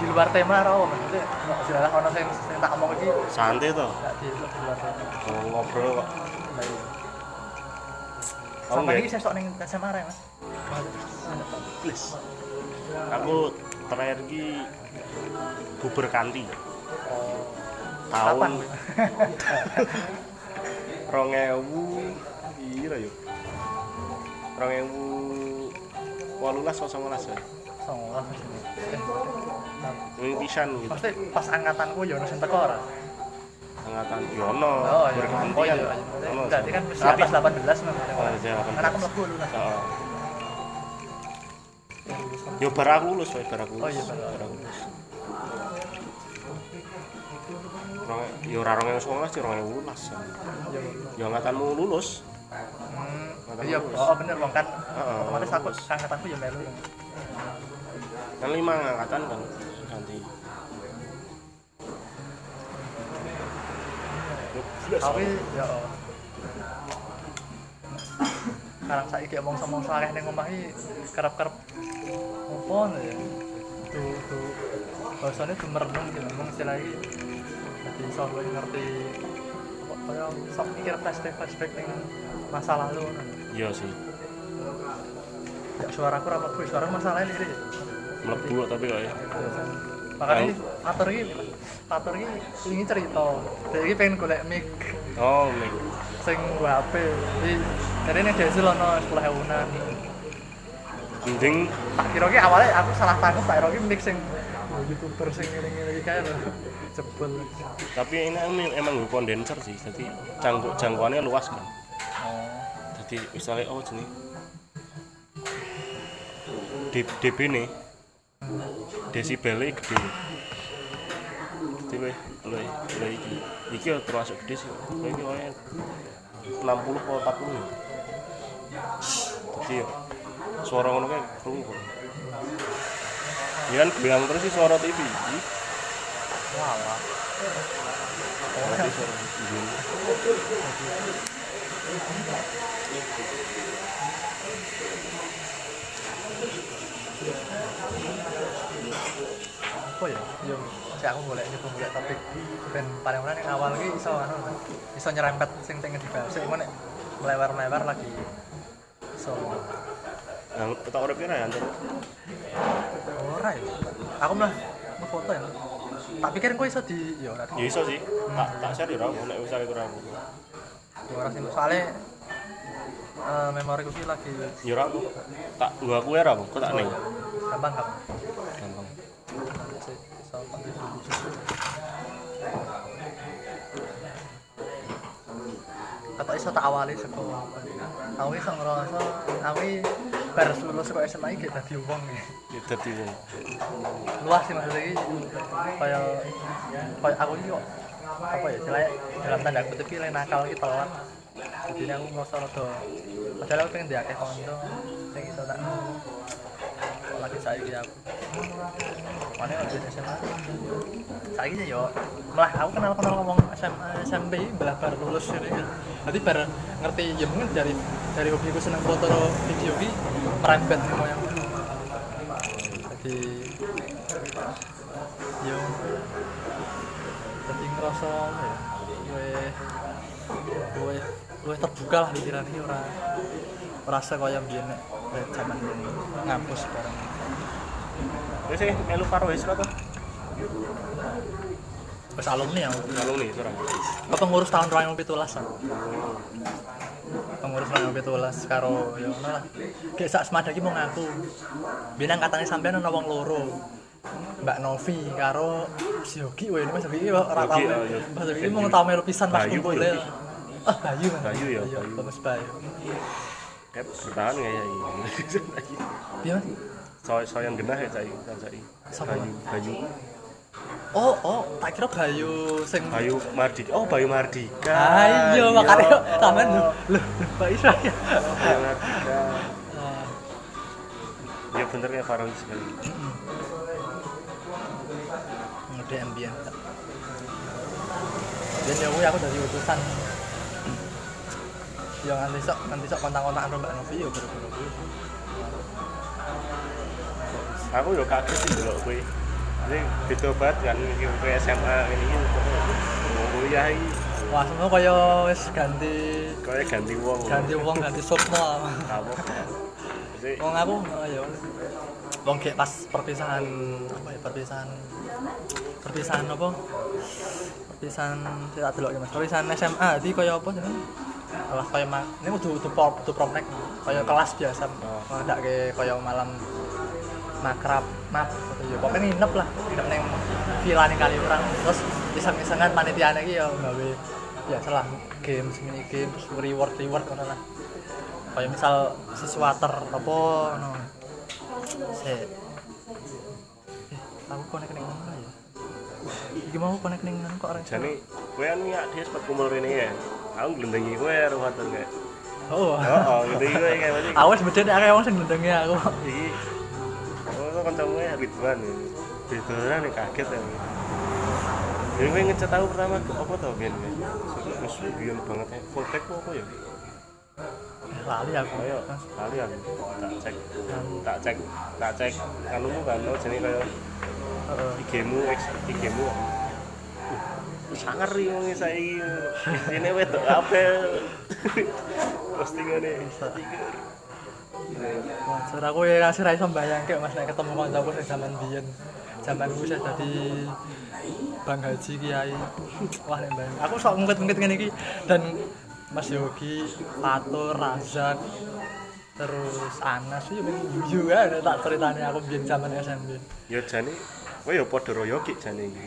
di luar tema ora ono maksudnya sing dalah ono sing sing tak omong iki. Santai to? Di luar tema. Oh, ngobrol kok. Oh, sampai iki sesok ning SMA ya mas. Please. Aku terakhir iki bubur kanti tahun 2000 iya yo? 2018 walulah ya? Sosok walas pisan gitu. Maksudnya pas angkatanku ya ono sing teko ora? angkatan Yono Oh, iya. berganti Oh, iya. kan Ono, Berarti kan mesti atas 18 memang. oh iya Kan aku mlebu lulus. Heeh. yo bar aku lulus bar aku lulus. Oh, iya, bar- aku lulus. Yo ora rong ewu songolas yo rong ewu lulas Ya, yo angkatanmu lulus. Hmm, iya, oh bener wong kan Heeh, otomatis aku angkatanku ya melu. kan lima angkatan kan ganti Tapi ya oh. Sekarang saiki omong sama akeh ning omah iki kerep-kerep opo ya. Tuh tuh bahasanya tuh merenung gitu, ngomong istilah iki. Jadi iso luwih ngerti apa kaya sok mikir flashback flashback ning masa lalu. iya sih Ya suaraku ra mlebu, suara masalahnya ini. Mlebu kok tapi kok ya Makanya atur iki atur iki ini cerita. Dia iki pengen golek mic oh nih sing gua HP. Jadi jadi ning Desil ono 10 ewunan. mending Tak kira ki awalnya aku salah tangkep tak kira ki mic sing youtuber sing ngene-ngene iki kae. Jebol. tapi ini em- emang kondenser sih jadi jangkau jangkauannya luas kan jadi misalnya oh jenis DB nih desibelnya gede. Jadi weh mulai mulai iki. Iki ya termasuk gede sih. Iki kayaknya 60 atau 40 ya. Jadi ya suara ngono kayak krungu kok. Ya kan bilang terus sih suara TV iki. Walah. Berarti suara TV Apa ya? Yo, si aku golek nyoba golek topik ben paling mana yang awal ki iso anu iso nyerempet sing pengen dibahas. Sing nek melebar-melebar lagi iso yang tak urip kira ya antar ora ya. Aku mah mau foto ya. Tak pikir kok iso di ya ora. ya iso sih tak tak share ya nek misalnya kurang Ya ora sih. Soale eh memori ki lagi ya ora aku tak gua aku ya aku kok tak ning gampang gampang. gampang Kata iso tak awali saka aku iso ngerasa aku bar lulus saka SMA iki dadi wong ya. ya dadi wong. Luas sih maksudnya ini kayak kayak aku ini kok apa ya istilahnya dalam tanda kutip ini nakal gitu telat jadi aku ngerasa rada padahal aku pengen diakeh kondo yang iso tak kok lagi saiki aku. Mana di SMA saiki yo malah aku kenal kenal ngomong SMA SMP belah bar lulus ya. Nanti bar ngerti ya mungkin dari dari hobiku seneng foto video ini merembet semua yang jadi yo jadi ngerasa ya gue gue gue terbuka lah pikiran ini ora rasa kaya biyen nek zaman ngampus bareng. Wis sih melu Faroes to wis alumni ya alumni apa pengurus tahun 2017 an pengurus 2017 karo ya ngono lah. Kayak sak semada iki mau ngaku. Biyen angkatane sampean ana wong loro. Mbak Novi karo si Yogi ini Mas Yogi ora tau. oh, iya. Mas Yogi mau tau melu pisan Bayu, kumpul ah Bayu Mas. Bayu ya, Bayu. Mas Bayu kayak bertahan nggak ya ini. Piye Mas so so yang genah ya cai kan cai Bayu Bayu. Oh oh tak kira Bayu sing Bayu Mardika. Oh Bayu Mardika. Ah, iya makanya taman lho lho Mbak Isra. Ya Bayu Mardika. Ya bener kayak Faroes sekali. Ngede ambien dan ya kuwi aku dari utusan ya nanti sok nanti sok kontak-kontakan karo Mbak Novi ya buru-buru. Kuwi aku yo kaget sih dulu kowe. Ini beda banget kan iki ke SMA ini iki mau kuliah iki. Wah semua kaya wis ganti kaya ganti wong. ganti wong ganti apa jadi wong aku oh ya wong kayak pas perpisahan apa ya perpisahan perpisahan apa? Perpisahan tidak dulu mas. Perpisahan SMA jadi kaya apa sih kelas kaya mak ini udah udah prom udah prom kaya kelas biasa Oh. nggak kayak kaya malam makrab map gitu ya pokoknya nginep lah. Nginep neng villa nih kali orang terus iseng-isengan panitia iki ya gawe biasa lah games mini game terus reward reward ngono lah. Kayak misal sesuatu apa no se eh aku connect ning mana ya. Iki mau connect ning mana kok orang jadi kowe kan ya dia sempat kumpul ini ya aku gelendengi kowe ruwatan kayak. Oh. Oh oh gitu kowe kayak macam aku wis beda akeh wong sing ngendengi aku. Iki. Oh itu kancamu ya Ridwan ya. Ridwan nih kaget ya. Jadi gue ngecat tahu pertama apa tau Ben? Mas Bion banget ya. Tech apa ya? Eh, lali aku. Ayo kali aku. Tak cek. Tak cek. Tak cek. Kanumu kan oh jadi kayak heeh. IG-mu ex IG-mu sangar nih wong saiki ini wedok apa postingane Wajar aku ya kasih ra iso mbayangke Mas nek ketemu kancaku sing zaman biyen. Zaman ku wis dadi Bang Haji Kiai. Wah nek bayang. Aku sok ngungkit-ngungkit ngene iki dan Mas Yogi, Fatur, Razak, terus Anas yo nek tak ceritane aku biyen zaman SMP. ya jane kowe ya padha royo ki jane iki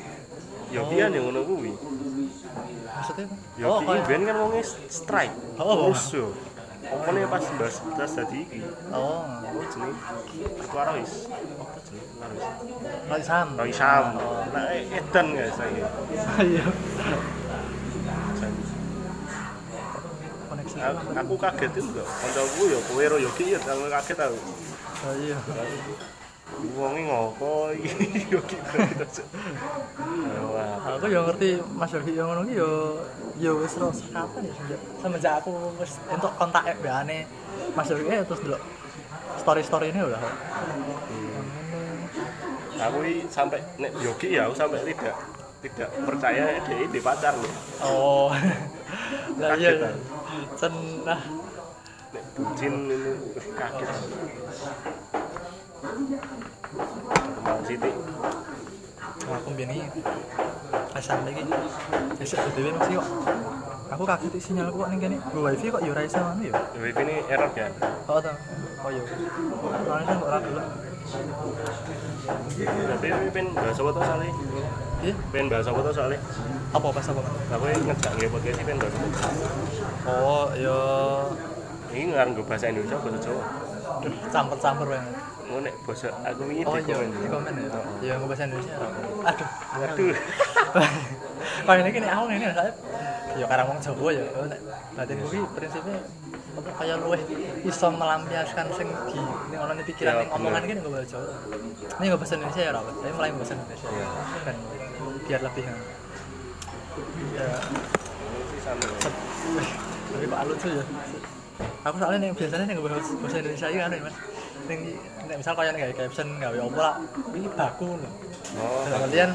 Yogi kan yang ngono kuwi Maksudnya? Yogi kayak- iki ben kan wonge strike Oh. yo Opone pas bahas tas tadi iki Oh, Oh jeneng Aku Arois Apa jeneng Arois Roy Sam. Roy Sam Oh. Nah eh, Edan guys saya. Koneksi. aku, kaget itu enggak kancaku ya kowe ro Yogi ya kaget aku Oh iya. Wonge ngopo? Iki Yogi gitu wah aku ya ngerti Mas Yogi yang ngono ki yo yo wis terus kapan ya semenjak semenjak aku wis entuk kontak mbakane Mas Yogi eh, terus delok story-story ini udah. Aku ini sampai nek Yogi ya aku sampai tidak tidak percaya dia ini pacar loh oh. Lah iya. Aku. cenah nek bucin ini kaget Siti aku mbiyen iki SMP iki esuk dhewe masih kok. Aku kaget sinyalku kok ning kene. Go wifi kok yo ora iso anu ya? WiFi ini error kan? Oh to oh yo soalnya kan kok ora gelem. Tapi ini pengen bahas apa tuh soalnya. Iya. Pengen bahas apa tuh soalnya. Apa pas apa aku ini ngejak nggak podcast ini pengen bahas oh yo ini ngarang gue bahasa Indonesia bahasa Jawa. Campur-campur banget mau nek bahasa aku ini Oh di iya, komen di komen ya. Iya, nggak bahasa Indonesia. Aduh. aduh Kalau ini gini aku ini saya ya karena wong Jawa ya. Batin kuwi prinsipnya apa kayak luweh iso melampiaskan sing di ning ono ning pikiran Ya, ning omongan bener. gini nggak bahasa Jawa. Ini nggak bahasa Indonesia ya, Rawat. Tapi mulai bahasa Indonesia. Iya. Kan biar lebih ya. Tapi kok lucu ya. Aku soalnya yang biasanya yang bahasa Indonesia ini kan ya, Mas. Ning nek misal kaya gawe caption gawe apa lah, iki baku lho. oh Dalam artian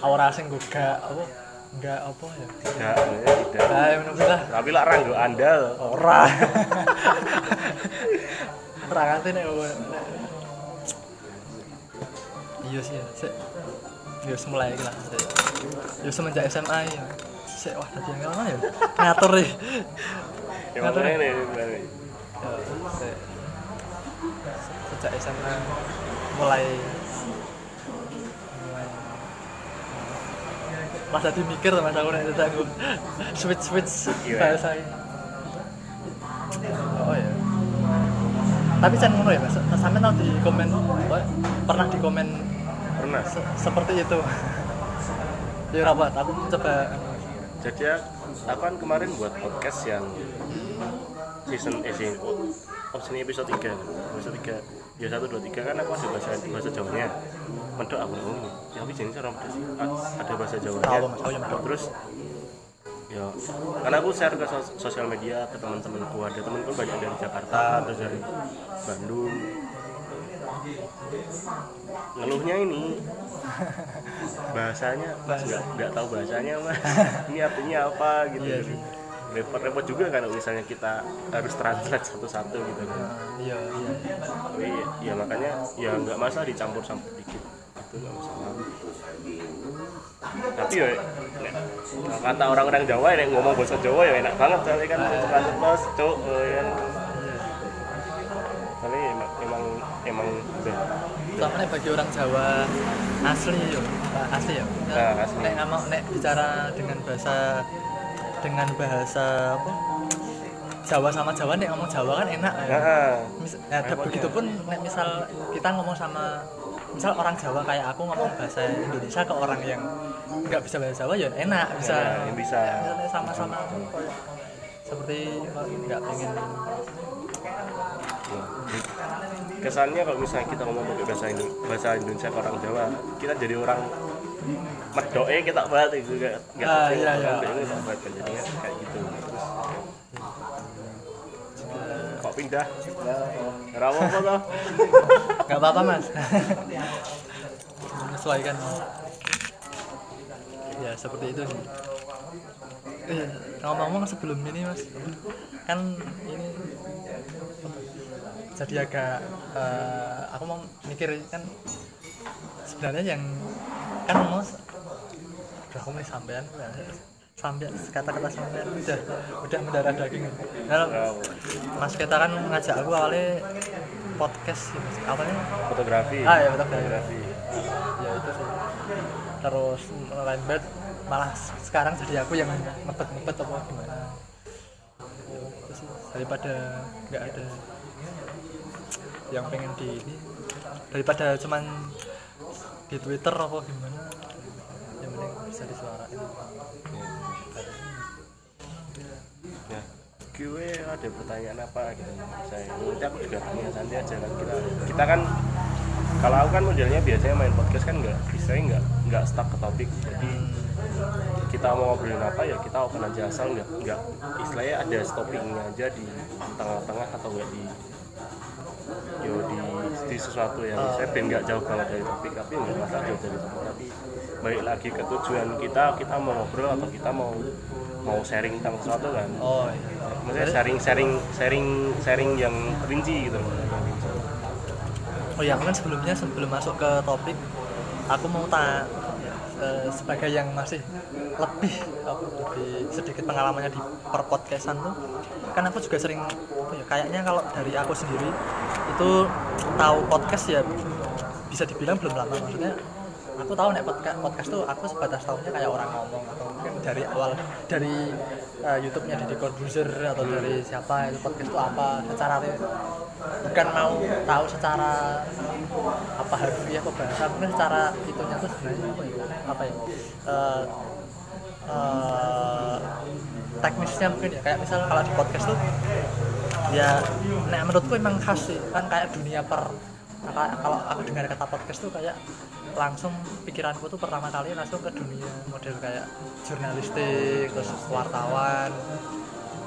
aura sing gak apa enggak apa ya. tidak ya, tidak Nah, ya menurut lah tapi lah ranggo andal ora. Ora nganti nek Iya sih ya. Sik. Ya wis mulai lah. Ya semenjak SMA ya. Sik wah dadi angel ya. Ngatur nih. yang Ngatur nih. ini berarti? Ya, sik. Sejak SMA mulai mulai Mas tadi mikir mas aku tadi aku switch switch bahasa. Oh ya. Tapi can ngono ya mas. Sampai tau di komen, oh, pernah di komen pernah se- seperti itu. Ya rapat, aku coba jadi ya, aku kan kemarin buat podcast yang season eh sih. Opsi episode 3 episode 3 ya 1, 2, 3 kan aku ada bahasa bahasa Jawanya. Medok aku. Ngomong ya tapi jenis orang pedas ada bahasa Jawanya. Tahu, Mas. Tahu, ya, medok. terus ya karena aku share ke sos- sosial media ke teman-temanku. Ada temanku banyak dari Jakarta terus dari Bandung. Ngeluhnya ini bahasanya mas nggak nggak tahu bahasanya mas. Ini artinya apa gitu. Iya sih. Repot-repot juga kan misalnya kita harus translate satu-satu gitu kan. Nah, iya iya. Tapi ya makanya ya nggak masalah dicampur-campur dikit itu nggak masalah. Tapi ya nek, kata orang-orang Jawa ya nek ngomong bahasa Jawa ya enak banget soalnya kan ceplos cuk eh, ya. Tapi emang emang emang udah. Nek bagi orang Jawa asli yo asli ya. Nah, asli. nek ngomong nek bicara dengan bahasa dengan bahasa apa? Jawa sama Jawa nek ngomong Jawa kan enak ya. Nah, ya, begitupun nek misal kita ngomong sama misal orang Jawa kayak aku ngomong bahasa Indonesia ke orang yang nggak bisa bahasa Jawa ya enak bisa. Ya, yang bisa. misalnya sama-sama seperti nggak pengen. Kesannya kalau misalnya kita ngomong pakai bahasa ini bahasa Indonesia ke orang Jawa kita jadi orang medoe kita banget itu nggak nggak Ah, iya, iya. Kan jadinya kayak gitu. Terus kok pindah? Rawo apa toh. Nggak apa-apa mas. Menyesuaikan. Ya seperti itu sih. Eh, ngomong-ngomong sebelum ini mas kan ini jadi agak eh, aku mau mikir kan sebenarnya yang kan mau udah mulai sampean. Sampai kata-kata sampean. Udah udah mendarah daging. Nah. Mas Keta kan ngajak aku awalnya podcast ya, Mas. awalnya? Fotografi. Ah, iya, fotografi. fotografi. Ya itu sih. Terus lain banget malah sekarang jadi aku yang ngebet apa gimana. Ya, itu sih. Daripada nggak ada yang pengen di ini. Daripada cuman di Twitter apa gimana? Yang penting bisa disuarain. Ya gue ada pertanyaan apa gitu saya nanti aku juga tanya santai aja kan. Kita kita kan kalau aku kan modelnya biasanya main podcast kan nggak bisa nggak nggak stuck ke topik. Jadi kita mau ngobrolin apa ya kita open aja asal nggak nggak istilahnya ada stoppingnya aja di tengah-tengah atau nggak di di sesuatu yang saya pengen nggak jauh banget dari topik tapi nggak masalah jauh dari topik. Tapi balik lagi ke tujuan kita kita mau ngobrol atau kita mau mau sharing tentang sesuatu kan. Oh iya. Maksudnya sharing sharing sharing sharing yang rinci gitu loh. Oh ya, mungkin sebelumnya sebelum masuk ke topik, aku mau tanya sebagai yang masih lebih apa, lebih sedikit pengalamannya di per podcastan tuh, kan aku juga sering apa ya, kayaknya kalau dari aku sendiri itu tahu podcast ya bisa dibilang belum lama maksudnya aku tahu nek podcast, podcast tuh aku sebatas tahunya kayak orang ngomong atau mungkin dari awal dari eh, YouTube-nya Deddy Corbuzier atau dari siapa itu podcast itu apa secara bukan mau tahu secara apa harfiah apa bahasa mungkin secara itunya tuh sebenarnya apa ya? Apa ya? Eh, eh, teknisnya mungkin ya kayak misal kalau di podcast tuh ya nek menurutku emang khas sih. Kan kayak dunia per kayak kalau aku dengar kata podcast tuh kayak langsung pikiranku tuh pertama kali langsung ke dunia model kayak jurnalistik terus wartawan.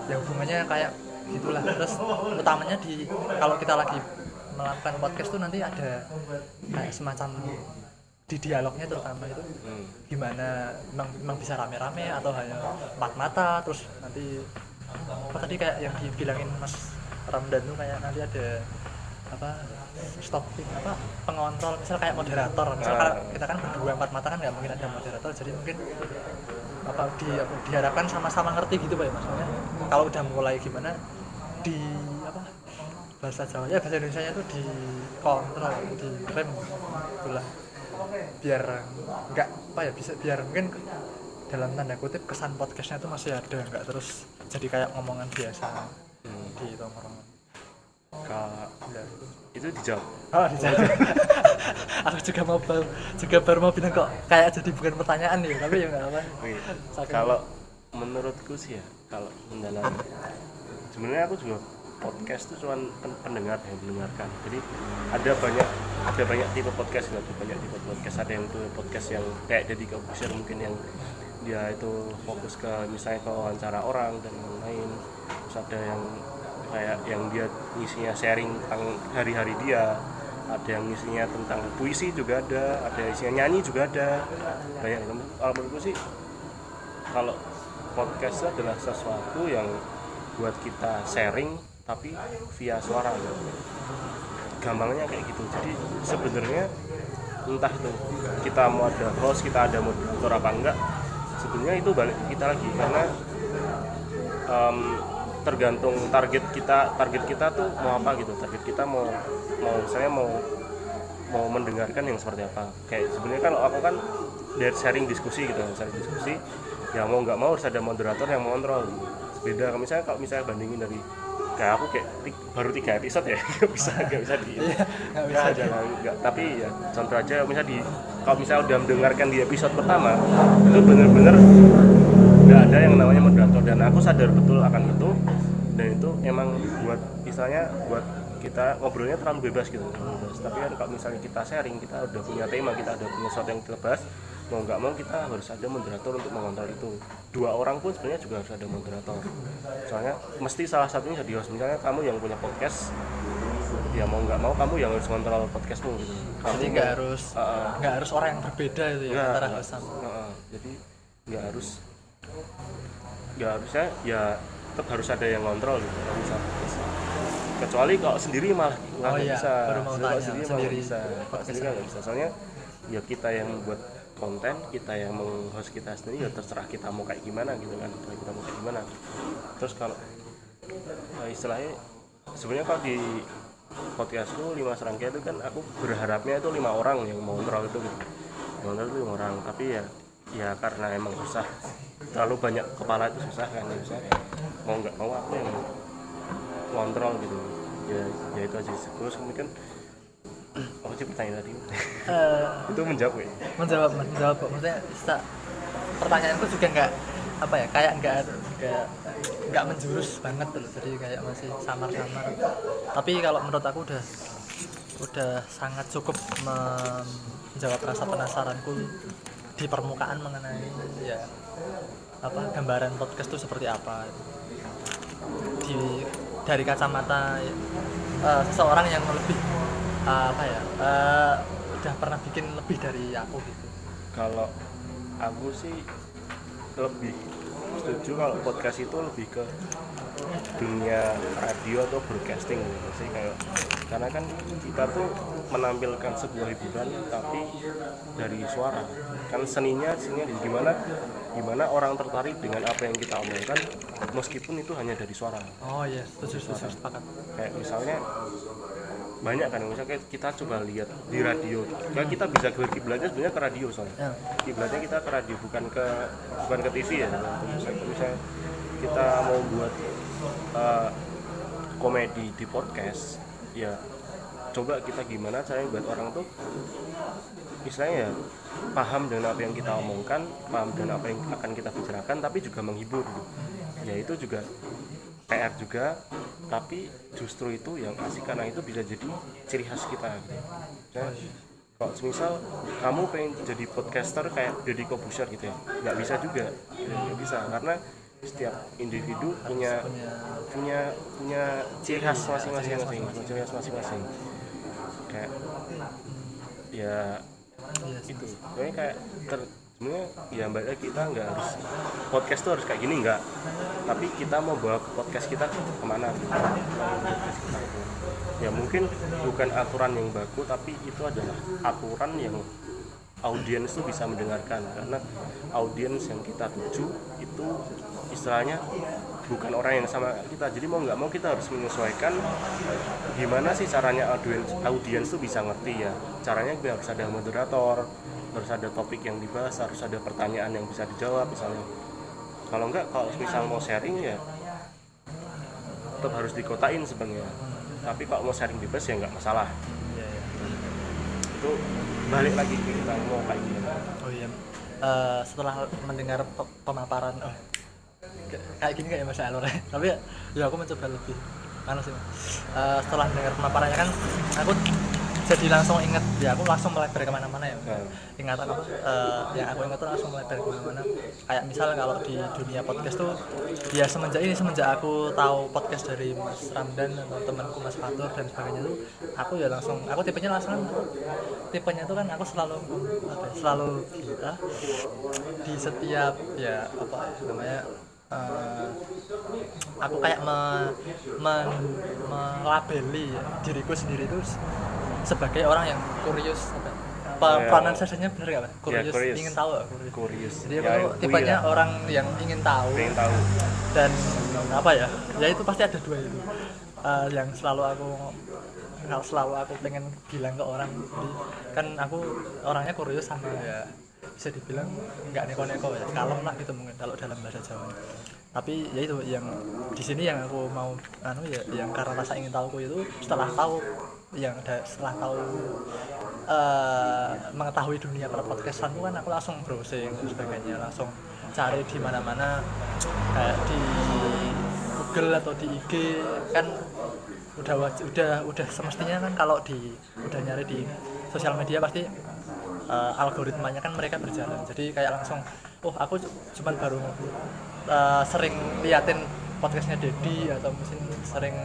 Ya hubungannya kayak gitulah. Terus utamanya di kalau kita lagi melakukan podcast tuh nanti ada kayak semacam di dialognya terutama itu. Hmm. gimana memang, memang bisa rame-rame atau hanya empat mata terus nanti apa tadi kayak yang dibilangin Mas Ramdan tuh kayak nanti ada apa stopping apa pengontrol misal kayak moderator misal Ah. kalau kita kan berdua empat mata kan nggak mungkin ada moderator jadi mungkin apa di diharapkan sama-sama ngerti gitu pak ya maksudnya kalau udah mulai gimana di apa bahasa Jawa ya bahasa Indonesia itu di kontrol di rem itulah biar nggak apa ya bisa biar mungkin dalam tanda kutip kesan podcastnya itu masih ada nggak terus jadi kayak ngomongan biasa Hmm. di tongkrongan. Ka- ya itu itu dijawab? Oh dijawab. Aku juga mau baru, juga baru mau bilang kok kayak jadi bukan pertanyaan nih tapi ya nggak apa. Saking- kalau menurutku sih ya kalau mendalam sebenarnya aku juga podcast itu cuma pen- pendengar yang mendengarkan. Jadi ada banyak ada banyak tipe podcast ada banyak tipe podcast. Ada yang tuh podcast yang kayak jadi Corbuzier mungkin yang dia itu fokus ke misalnya ke wawancara orang dan lain-lain. Terus ada yang kayak yang dia isinya sharing tentang hari-hari dia ada yang isinya tentang puisi juga ada ada yang isinya nyanyi juga ada. Banyak kalau menurutku sih kalau podcast adalah sesuatu yang buat kita sharing tapi via suara. Gampangnya kayak gitu. Jadi sebenarnya entah itu kita mau ada host kita ada moderator apa enggak sebenarnya itu balik kita lagi karena em, tergantung target kita target kita tuh mau apa gitu. Target kita mau mau saya mau mau mendengarkan yang seperti apa. Kayak sebenarnya kalau aku kan dari sharing diskusi gitu sharing diskusi ya mau nggak mau harus ada moderator yang mengontrol. Beda kalau misalnya kalau misalnya bandingin dari kayak aku kayak baru tiga episode ya. Nggak bisa nggak bisa di nggak nggak ada nggak tapi ya contoh aja misalnya di kalau misalnya udah mendengarkan di episode pertama itu bener-bener nggak ada yang namanya moderator. Dan aku sadar betul akan itu. Dan itu emang buat misalnya buat kita ngobrolnya terlalu bebas gitu bebas. tapi kan kalau misalnya kita sharing kita udah punya tema kita ada punya sesuatu yang kita bahas mau nggak mau kita harus ada moderator untuk mengontrol itu. Dua orang pun sebenarnya juga harus ada moderator. Soalnya mesti salah satunya jadi host. Misalnya kamu yang punya podcast ya mau nggak mau kamu yang harus kontrol podcastmu gitu. Kamu jadi nggak harus nggak harus orang yang berbeda itu ya Nggak, antara host sama Heeh, jadi nggak harus nggak harusnya ya tetap harus ada yang ngontrol gitu kalau bisa. Kecuali kalau sendiri malah malah Oh nggak iya, bisa. baru mau Kalau tanya, sendiri, malah sendiri nggak bisa. Sendiri nggak bisa. Soalnya ya kita yang buat konten kita yang meng-host kita sendiri ya terserah kita mau kayak gimana gitu kan terserah kita mau kayak gimana. Terus kalau eh, istilahnya sebenarnya kalau di podcastku lima serangkai itu kan aku berharapnya itu lima orang yang mau kontrol itu gitu. Yang itu lima orang tapi ya ya karena emang susah. Terlalu banyak kepala itu susah kan ya susah mau nggak mau aku yang kontrol gitu. Ya ya itu aja terus kemudian apa sih pertanyaan tadi? Eh, itu menjawab ya? menjawab menjawab kok. maksudnya bisa pertanyaanku juga nggak apa ya kayak nggak nggak nggak menjurus banget tuh jadi kayak masih samar-samar. Tapi kalau menurut aku udah udah sangat cukup men- menjawab rasa penasaranku di permukaan mengenai ya apa gambaran podcast itu seperti apa. Di dari kacamata eh, seseorang yang lebih eh, apa ya? Eh, udah pernah bikin lebih dari aku gitu. Kalau aku sih lebih setuju kalau podcast itu lebih ke dunia radio atau broadcasting gitu sih kayak karena kan kita tuh menampilkan sebuah hiburan tapi dari suara. Kan seninya seninya di gimana gimana orang tertarik dengan apa yang kita omongkan meskipun itu hanya dari suara. Oh iya setuju setuju sepakat. Kayak misalnya banyak kan misalnya kita coba lihat di radio. Kan kita bisa berkiblatnya sebenarnya ke radio soalnya. Ya. Kiblatnya kita ke radio bukan ke bukan ke TV ya. Misalnya, misalnya kita mau buat eh, komedi di podcast ya coba kita gimana caranya buat orang tuh misalnya ya paham dengan apa yang kita omongkan paham dengan apa yang akan kita bicarakan tapi juga menghibur gitu. ya itu juga PR juga tapi justru itu yang asik karena itu bisa jadi ciri khas kita. Gitu. Misalnya, kalau misal kamu pengen jadi podcaster kayak Deddy Kobuser gitu ya nggak bisa juga. Nggak bisa karena setiap individu punya punya punya ciri khas masing-masing masing ciri khas masing-masing. Kayak ya iya itu. Pokoknya kayak ter sebenarnya ya mbak Eda, kita nggak harus podcast tuh harus kayak gini nggak. Tapi kita mau bawa podcast kita ke mana? Ya mungkin bukan aturan yang baku tapi itu adalah aturan yang audiens tuh bisa mendengarkan. Karena audiens yang kita tuju itu istilahnya bukan orang yang sama kita. Jadi mau nggak mau kita harus menyesuaikan gimana sih caranya audiens audiens tuh bisa ngerti ya. Caranya harus ada moderator harus ada topik yang dibahas harus ada pertanyaan yang bisa dijawab misalnya. Kalau enggak kalau misal mau sharing ya tetap harus dikotain sebenarnya. Tapi kalau mau sharing bebas ya nggak masalah. Itu balik lagi kita mau kayak gimana? Oh iya. Eh, setelah mendengar pe- pemaparan oh, kayak- gini kayak Mas Alor tapi ya, ya aku mencoba lebih anu sih. Eh, setelah mendengar pemaparannya kan aku jadi langsung inget ya aku langsung melebar ke mana-mana ya Nah. ingat apa eh, yang aku ingat tuh langsung melebar ke mana-mana kayak misal kalau di dunia podcast tuh ya semenjak ini semenjak aku tahu podcast dari Mas Ramdan atau temanku Mas Fatur dan sebagainya tuh aku ya langsung aku tipenya langsung aku, tipenya tuh kan aku selalu apa ya, selalu gila di setiap ya apa namanya eh, aku kayak me, men- melabeli ya, diriku sendiri itu sebagai orang yang kurius apa, Oh, ya. pronunciation-nya bener gak Pak? Kurius, kurius. ingin tahu kurius. Kurius. Jadi aku Ya, tipenya lah. orang yang ingin tahu pengen tahu dan apa ya ya itu pasti ada dua itu Eh, yang selalu aku selalu aku pengen bilang ke orang jadi kan aku orangnya kurius sama ya bisa dibilang nggak neko-neko ya kalem lah gitu mungkin kalau dalam bahasa Jawa. Tapi ya itu yang di sini yang aku mau anu ya yang karena rasa ingin tahu itu setelah tahu yang ada setelah tahu eh, mengetahui dunia per podcastan itu kan aku langsung browsing dan sebagainya langsung cari di mana-mana kayak di Google atau di IG kan udah udah udah semestinya kan kalau di udah nyari di sosial media pasti eh, algoritmanya kan mereka berjalan. Jadi kayak langsung oh aku cu- cuman baru eh, sering liatin podcastnya Dedi atau mungkin sering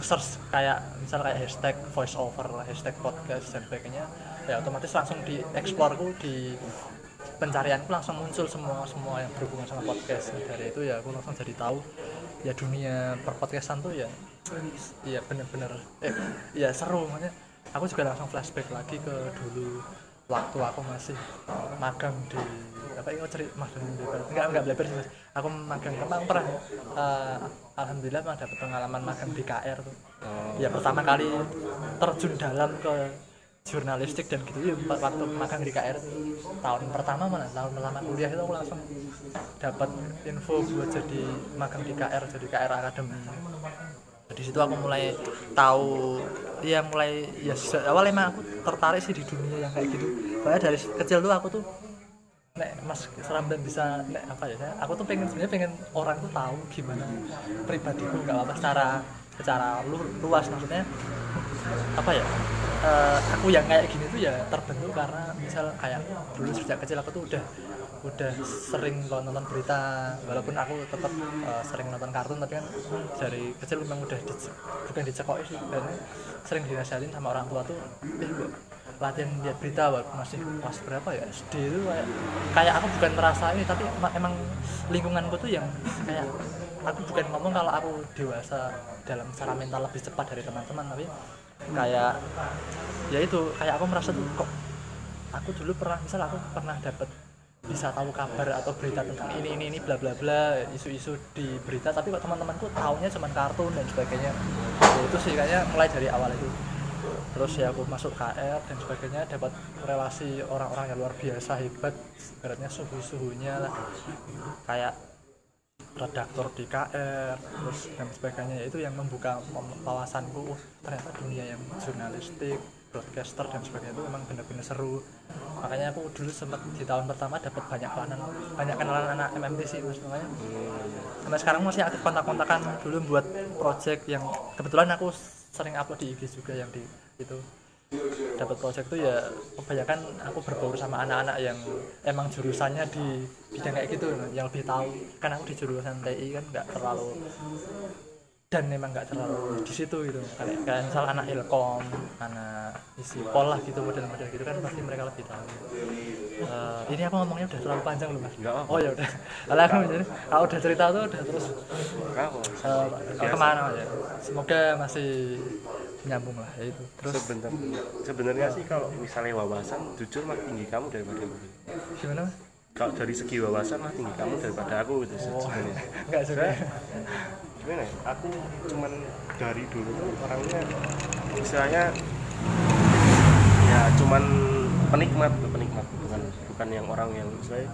search kayak misal kayak hashtag voice over hashtag podcast dan sebagainya ya otomatis langsung di explore di pencarianku langsung muncul semua semua yang berhubungan sama podcast. Dari itu ya aku langsung jadi tahu ya dunia perpodcastan tuh ya ya bener-bener eh ya seru. Makanya aku juga langsung flashback lagi ke dulu waktu aku masih magang di apa ini cerita magang di enggak enggak belajar sih aku magang kemang pernah eh, alhamdulillah pernah dapat pengalaman magang di KR tuh. Oh. ya pertama kali terjun dalam ke jurnalistik dan gitu. Ya wa- waktu magang di KR tahun pertama mana? Tahun pertama kuliah itu aku langsung dapat info buat jadi magang di KR jadi KR Academy. Di situ aku mulai tahu ya mulai ya se- awal emang aku tertarik sih di dunia yang kayak gitu. Soalnya dari kecil tuh aku tuh nek Mas Ramdan bisa nek apa ya aku tuh pengen sebenarnya pengen orang tuh tahu gimana pribadiku nggak apa secara secara lu- luas. Maksudnya apa ya eh, aku yang kayak gini tuh ya terbentuk karena misal kayak dulu sejak kecil aku tuh udah udah sering kalau nonton berita walaupun aku tetap eh, sering nonton kartun tapi kan dari kecil memang udah di, bukan dicekoki sih dan sering dinasihatin sama orang tua tuh eh kok latihan lihat berita waktu masih kelas berapa ya? SD itu kayak kayak aku bukan merasa ini tapi emang, lingkunganku tuh yang kayak aku bukan ngomong kalau aku dewasa dalam secara mental lebih cepat dari teman-teman tapi kayak ya itu kayak aku merasa tuh kok aku dulu pernah misal aku pernah dapat bisa tahu kabar atau berita tentang ini ini ini bla bla bla isu-isu di berita. Tapi kok teman-temanku taunya cuma kartun dan sebagainya. Ya, itu sih kayaknya mulai dari awal itu. Terus ya aku masuk KR dan sebagainya dapat relasi orang-orang yang luar biasa hebat. Ibaratnya suhu-suhunya lah. Kayak redaktor di KR terus dan sebagainya. Ya, itu yang membuka mem- wawasanku. Oh, ternyata dunia yang jurnalistik broadcaster dan sebagainya itu memang benar-benar seru. Makanya aku dulu sempat di tahun pertama dapat banyak kenalan banyak kenalan anak MMT sih mas makanya sampai sekarang masih aktif kontak-kontakan dulu buat project yang kebetulan aku sering upload di IG juga yang di itu. Dapat project itu ya kebanyakan aku berbaur sama anak-anak yang emang jurusannya di bidang kayak gitu yang lebih tahu. Kan aku di jurusan TI kan nggak terlalu dan memang nggak terlalu di situ gitu. Kayak, kayak misal anak ilkom anak isi pol lah gitu model-model gitu kan pasti mereka lebih tahu. Eh, ini aku ngomongnya? Udah terlalu panjang loh mas. Apa. oh ya udah. Kalau aku jadi kalau udah cerita tuh udah terus. Kalau ke mana aja? Semoga masih nyambung lah ya itu. Terus Sebenarnya, sebenarnya sih kalau misalnya wawasan, jujur mah tinggi kamu daripada aku. gimana mas? Kalau dari segi wawasan mah tinggi kamu daripada aku gitu sebenarnya. nggak juga Gimana? ya, Aku cuman dari dulu orangnya istilahnya ya cuman penikmat, penikmat. Bukan bukan yang orang yang saya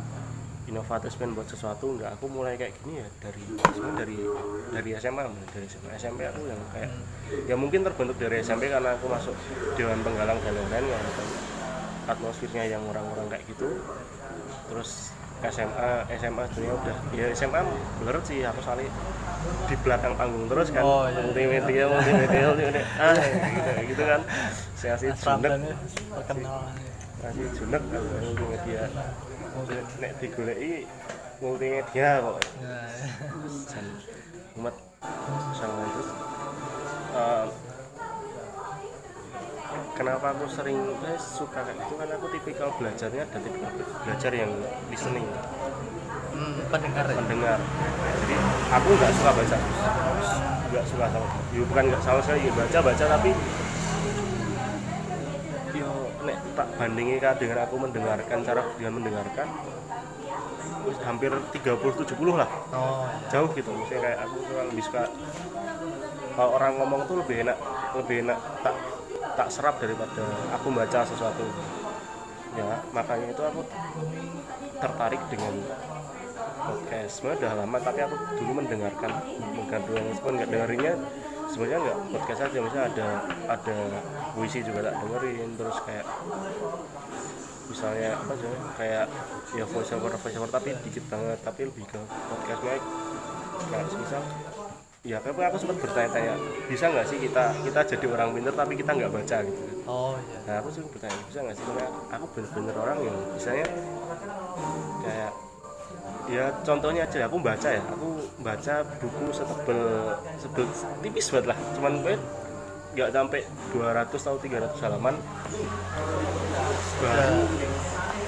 inovatif pengen buat sesuatu. Enggak aku mulai kayak gini ya dari dari dari SMA dari SMA SMP aku yang kayak ya mungkin terbentuk dari SMP karena aku masuk dewan penggalang dan lain-lain yang atmosfernya yang orang-orang kayak gitu. Terus SMA SMA dunia udah ya SMA blur sih aku soalnya di belakang panggung terus kan. Oh, iya, iya. multimedia multimedia multimedia ah gitu, gitu kan. Saya Mas junek. Ramdan ini terkenal kasih junek kan multimedia. Nek digoleki multimedia kok. Ya, umat kenapa aku sering eh, suka? Kayak gitu kan aku tipikal belajarnya dan tipikal belajar yang listening. Hmm, pendengar ya? Mendengar jadi aku nggak suka baca nggak suka sama ya, bukan nggak sama sekali ya, baca baca tapi yo nek tak bandingi kan dengan aku mendengarkan cara dengan mendengarkan hampir 30 70 lah. Oh. Jauh gitu. Misalnya kayak aku suka lebih suka kalau orang ngomong tuh lebih enak lebih enak tak tak serap daripada aku baca sesuatu. Ya makanya itu aku tertarik dengan podcast sebenarnya udah lama tapi aku dulu mendengarkan menggandung meskipun nggak dengerinnya. Sebenarnya nggak podcast aja misalnya ada ada puisi juga tak dengerin. Terus kayak misalnya apa aja kayak ya voice over tapi dikit banget. Tapi lebih ke podcastnya kayak misal ya tapi aku sempat bertanya-tanya bisa nggak sih kita kita jadi orang pinter tapi kita nggak baca? Gitu oh iya. Nah aku sih bertanya bisa nggak sih? Karena aku bener-bener orang yang misalnya kayak ya contohnya aja aku baca ya aku baca buku setebel sebel tipis banget lah. Cuman gue nggak sampai 200 atau 300 halaman. Baru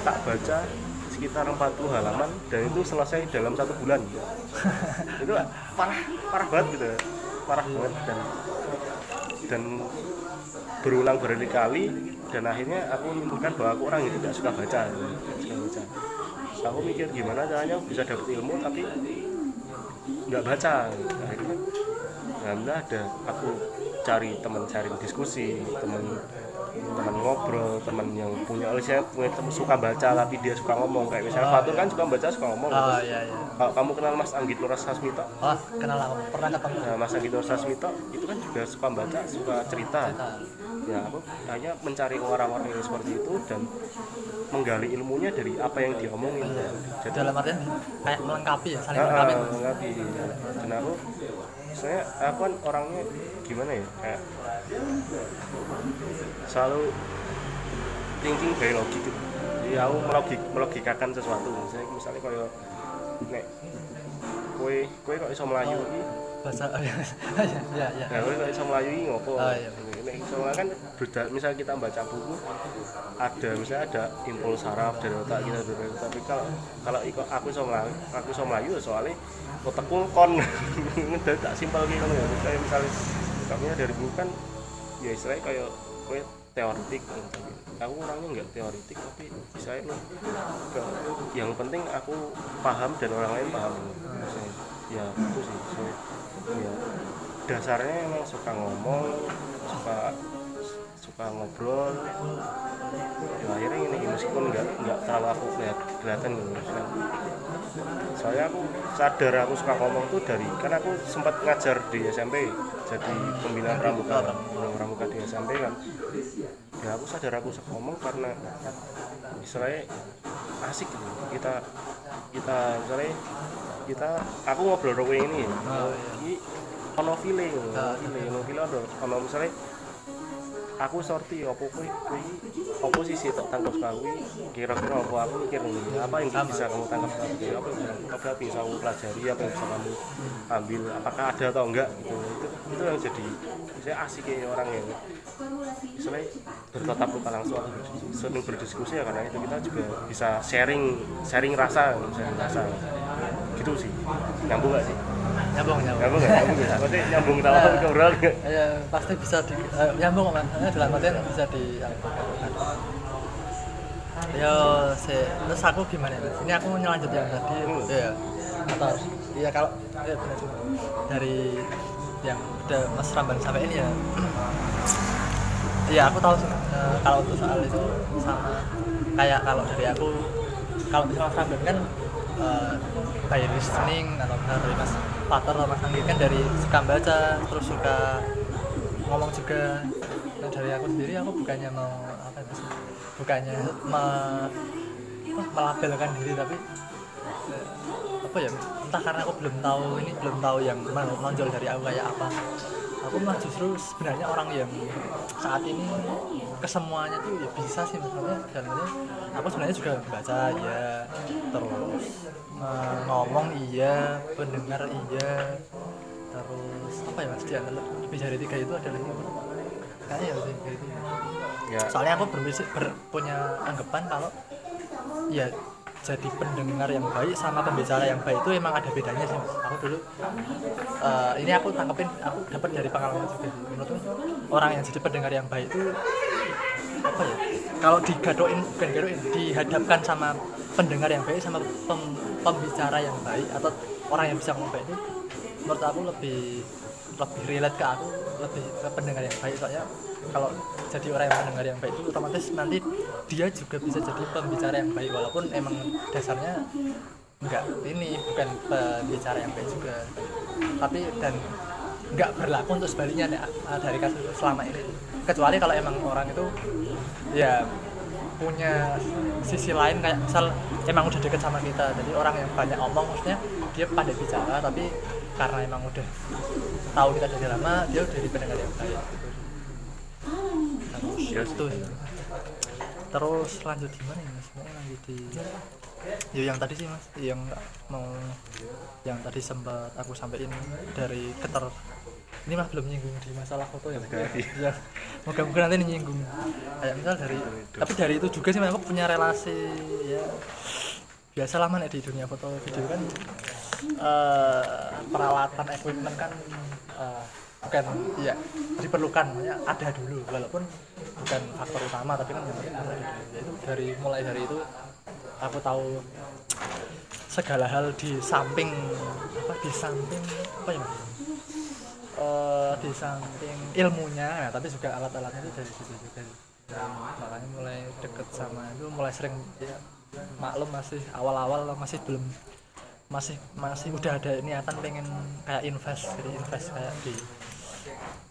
tak baca sekitar 40 halaman dan itu selesai dalam satu bulan. Itu parah parah banget gitu parah banget dan dan berulang berkali-kali dan akhirnya aku menyimpulkan bahwa aku orang yang tidak suka baca tidak suka baca. Aku mikir gimana caranya bisa dapat ilmu tapi nggak baca akhirnya alhamdulillah ada aku cari teman cari diskusi teman teman ngobrol teman yang punya oleh saya punya suka baca tapi dia suka ngomong. Kayak misalnya Oh, Fatur kan suka baca suka ngomong. Oh iya iya. Kalau kamu kenal Mas Anggit Nur Sasmito oh kenal aku pernah ketemu. Nah, Mas Anggit Nur Sasmito itu kan juga suka baca suka cerita. Cerita. ya aku hanya mencari orang-orang yang seperti itu dan menggali ilmunya dari apa yang dia omongin. Jadi dalam artian kayak melengkapi ya saling Ah, melengkapi. ah, melengkapi. Dan aku saya aku kan orangnya gimana ya kayak selalu thinking by logik gitu jadi aku melogik melogikakan sesuatu misalnya misalnya kayak nek kue kue kok iso melayu Oh. bahasa ya ya ya Nah, kowe kok iso melayu iki ngopo? Oh, iya. Iso melayu kan beda. misal kita baca buku ada misalnya ada impuls saraf dari otak kita dari otak. tapi kalau kalau aku iso melayu aku iso melayu ya soalnya otakku kon ngedel tak simpel gitu ya kayak misalnya kamunya dari buku kan ya istilahnya kayak teoritik. Kan, tapi aku orangnya nggak teoritik tapi bisa lo yang penting aku paham dan orang lain paham. Maksudnya, ya itu sih so, ya dasarnya emang suka ngomong suka suka ngobrol ya akhirnya ini meskipun nggak nggak terlalu aku lihat kelihatan gitu maksudnya. soalnya aku sadar aku suka ngomong tuh dari kan aku sempat ngajar di SMP jadi pembina pramuka pembina pramuka di SMP kan ya aku sadar aku suka ngomong karena istilahnya asik gitu kita kita misalnya kita aku ngobrol rowe ini ya Oh, iya. Ini ono feeling Ah. ono ono feeling ono. Ono misalnya aku sorti opo kuwi kuwi opo sih sih tangkap kuwi kira-kira apa aku mikir ini apa yang bisa kamu tangkap dari apa yang bisa bisa kamu pelajari? Apa yang bisa kamu ambil? Apakah ada atau enggak? Gitu. Itu itu yang jadi saya asik ya orang yang misalnya bertatap muka langsung. Atau berdiskusi- ya karena itu kita juga bisa sharing sharing rasa sharing rasa. Gitu sih. Nyambung gak sih? Nyambung nyambung. Nyambung gak nyambung gak maksudnya nyambung tahu ngobrol. Nggak? ya pasti bisa di eh, nyambung kan Eh, dalam artian bisa di ya se terus aku gimana ya ini aku nyelanjut yang tadi. Hmm. ya atau ya kalau ya benar dari yang udah Mas Ramban sampai ini ya Iya aku tahu sih eh, kalau untuk soal itu sama. Kayak kalau dari aku kalau misalnya Ramdan kan eh, by listening atau misalnya dari Mas Pater atau Mas Anggi kan dari suka baca terus suka ngomong juga. Nah dari aku sendiri aku bukannya mau apa ya, Mas bukannya me, melabelkan diri tapi eh, apa ya entah karena aku belum tahu ini belum tahu yang menonjol dari aku kayak apa aku mah justru sebenarnya orang yang saat ini kesemuanya tuh ya bisa sih maksudnya. Dalamnya aku sebenarnya juga baca iya. Terus eh, ngomong iya. Pendengar iya. Terus apa ya mas? Di antara lebih dari tiga itu adalah ini kayaknya ya lebih dari tiga ya. Soalnya aku berpikir ber- punya anggapan kalau ya jadi pendengar yang baik sama pembicara yang baik itu emang ada bedanya sih mas. Aku dulu eh, ini aku tangkepin aku dapat dari pengalaman juga. Menurutku orang yang jadi pendengar yang baik itu apa ya kalau digadoin bukan gadoin dihadapkan sama pendengar yang baik sama pem- pembicara yang baik atau orang yang bisa ngomong baik itu menurut aku lebih lebih relate ke aku lebih ke pendengar yang baik. Soalnya kalau jadi orang yang pendengar yang baik itu otomatis nanti dia juga bisa jadi pembicara yang baik walaupun emang dasarnya enggak ini bukan pembicara yang baik juga. Tapi dan nggak berlaku untuk sebaliknya dari kasus selama ini. Kecuali kalau emang orang itu ya punya sisi lain kayak misal emang udah deket sama kita jadi orang yang banyak omong maksudnya dia pandai bicara tapi karena emang udah tahu kita dari lama dia udah jadi pendengar yang baik. Terus sih. itu terus lanjut di mana ya mas? Mau lanjut di ya yang tadi sih mas. Yang mau yang tadi sempat aku sampaikan dari keter ini mah belum nyinggung di masalah foto ya Sekali. ya moga-moga nanti nyinggung. Kayak misal dari tapi dari itu juga sih aku punya relasi ya biasa lah man, di dunia foto video kan eh, peralatan equipment kan eh, bukan ya diperlukan maksudnya ada dulu walaupun bukan faktor utama tapi kan yang penting ada dulu. Ya itu dari mulai dari itu aku tahu segala hal di samping apa di samping apa ya? Eh, di samping ilmunya nah, tapi juga alat-alatnya itu dari situ juga. Nah, makanya mulai deket sama itu mulai sering ya maklum masih awal-awal masih belum masih masih udah ada niatan pengen kayak invest jadi invest kayak di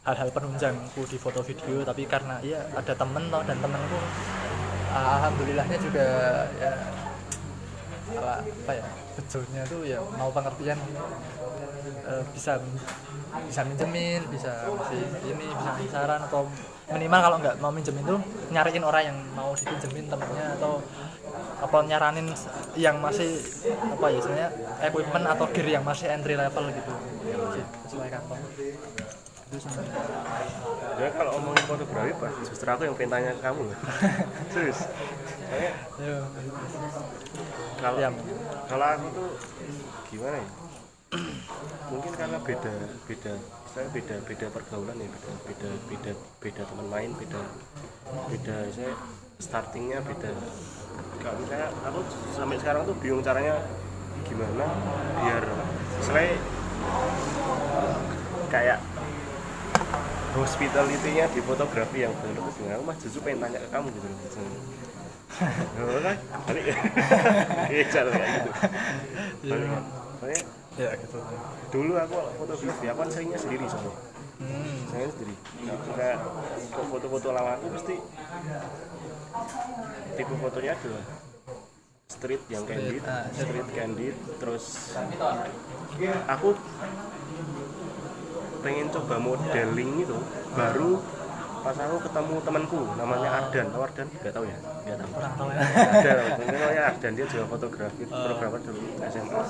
hal-hal penunjangku di foto video tapi karena ya ada temen toh dan temenku alhamdulillahnya juga ya apa, apa ya bejonya tuh ya mau pengertian eh, bisa bisa minjemin bisa masih ini bisa saran atau minimal kalau nggak mau minjemin tuh nyariin orang yang mau dipinjemin temennya atau apa nyaranin yang masih apa ya sebenarnya equipment atau gear yang masih entry level gitu. Sesuai kantong. Itu ya kalau ngomongin fotografi pak justru aku yang pengen tanya ke kamu. Serius? Kalau kalau aku tuh gimana ya? Mungkin karena beda beda saya beda beda pergaulan ya beda beda beda beda teman main beda beda saya startingnya beda kalau misalnya aku sampai sekarang tuh bingung caranya gimana biar selain kayak hospitality-nya di fotografi yang benar itu gimana mah justru pengen tanya ke kamu gitu kan? Balik ya? Iya, cara kayak gitu. Balik? Soalnya ya gitu dulu aku kalau fotografi, aku kan seringnya sendiri soalnya. hmm. Saya sendiri. Kok foto-foto lama aku pasti tipe fotonya adalah street yang Street, candid, ah, street candid, terus aku pengen coba modeling itu baru pas aku ketemu temanku namanya Ardan, tahu Ardan? Gak tahu ya? Gak tahu. kurang tahu ya. Ada mungkin namanya Ardan dia juga fotografi fotografer dulu SMA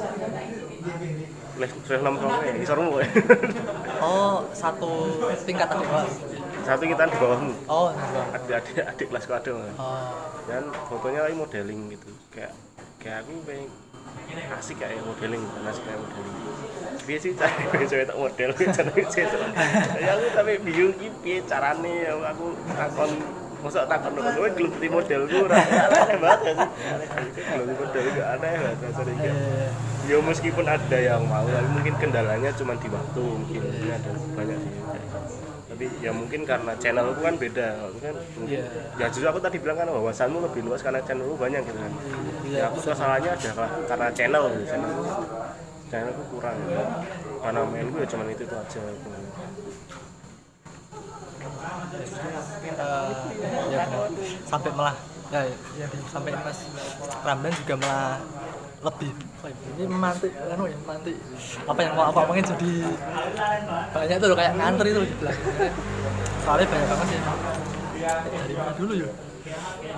les les enam tahun ya isormu ya oh satu tingkatan di bawah. Satu kita di bawahmu. Oh adik adik adik kelasku ada oh. Dan fotonya lagi modeling gitu. Kayak kayak aku pengen asik kayak modeling asik kayak modeling. Biasa sih cari cewek tak model cari cewek ya aku tapi bingung piye carane ya aku takon masa takon takon gue belum di model gue aneh banget ya sih. Belum model gue aneh banget eh, ya meskipun ada yang mau tapi mungkin kendalanya cuma di waktu mungkin ada banyak sih ya mungkin karena channelku kan beda aku kan mungkin Iya. ya justru aku tadi bilang kan wawasanmu lebih luas karena channelmu banyak gitu kan Iya. ya aku masalahnya adalah karena channel gitu channelku channelku kurang ya. karena main gue ya cuma itu, itu aja gitu. eh, ya sampai malah ya yang disampaikan mas Ramdan juga malah lebih ini mantik anu ya mantik apa yang mau apa omongin jadi banyak tuh kayak ngantri tuh di belakang. Soalnya banyak banget sih. Dari mana dulu ya?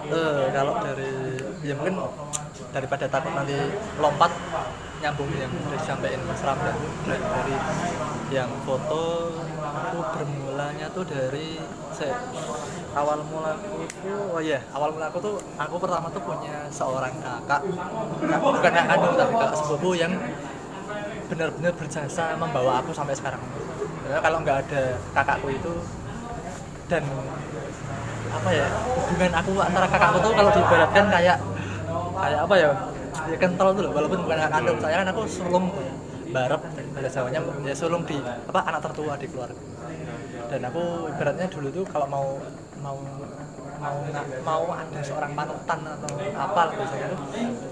Eh kalau dari ya mungkin daripada takut nanti lompat nyambung yang udah disampaikan Mas Ramdan dari, dari yang foto aku bermulanya tuh dari saya awal mula aku tuh oh iya awal mula aku tuh aku pertama tuh punya seorang kakak. Bukan kakak kandung tapi kakak sepupu yang benar-benar berjasa membawa aku sampai sekarang. Karena kalau nggak ada kakakku itu dan apa ya hubungan aku antara kakakku tuh kalau diibaratkan kayak kayak apa ya ya kental tuh loh walaupun bukan anak kandung. Saya kan aku sulung barep bahasa Jawanya ya sulung di apa anak tertua di keluarga. Dan aku ibaratnya dulu tuh kalau mau mau mau mau ada seorang panutan atau apa lah biasanya tuh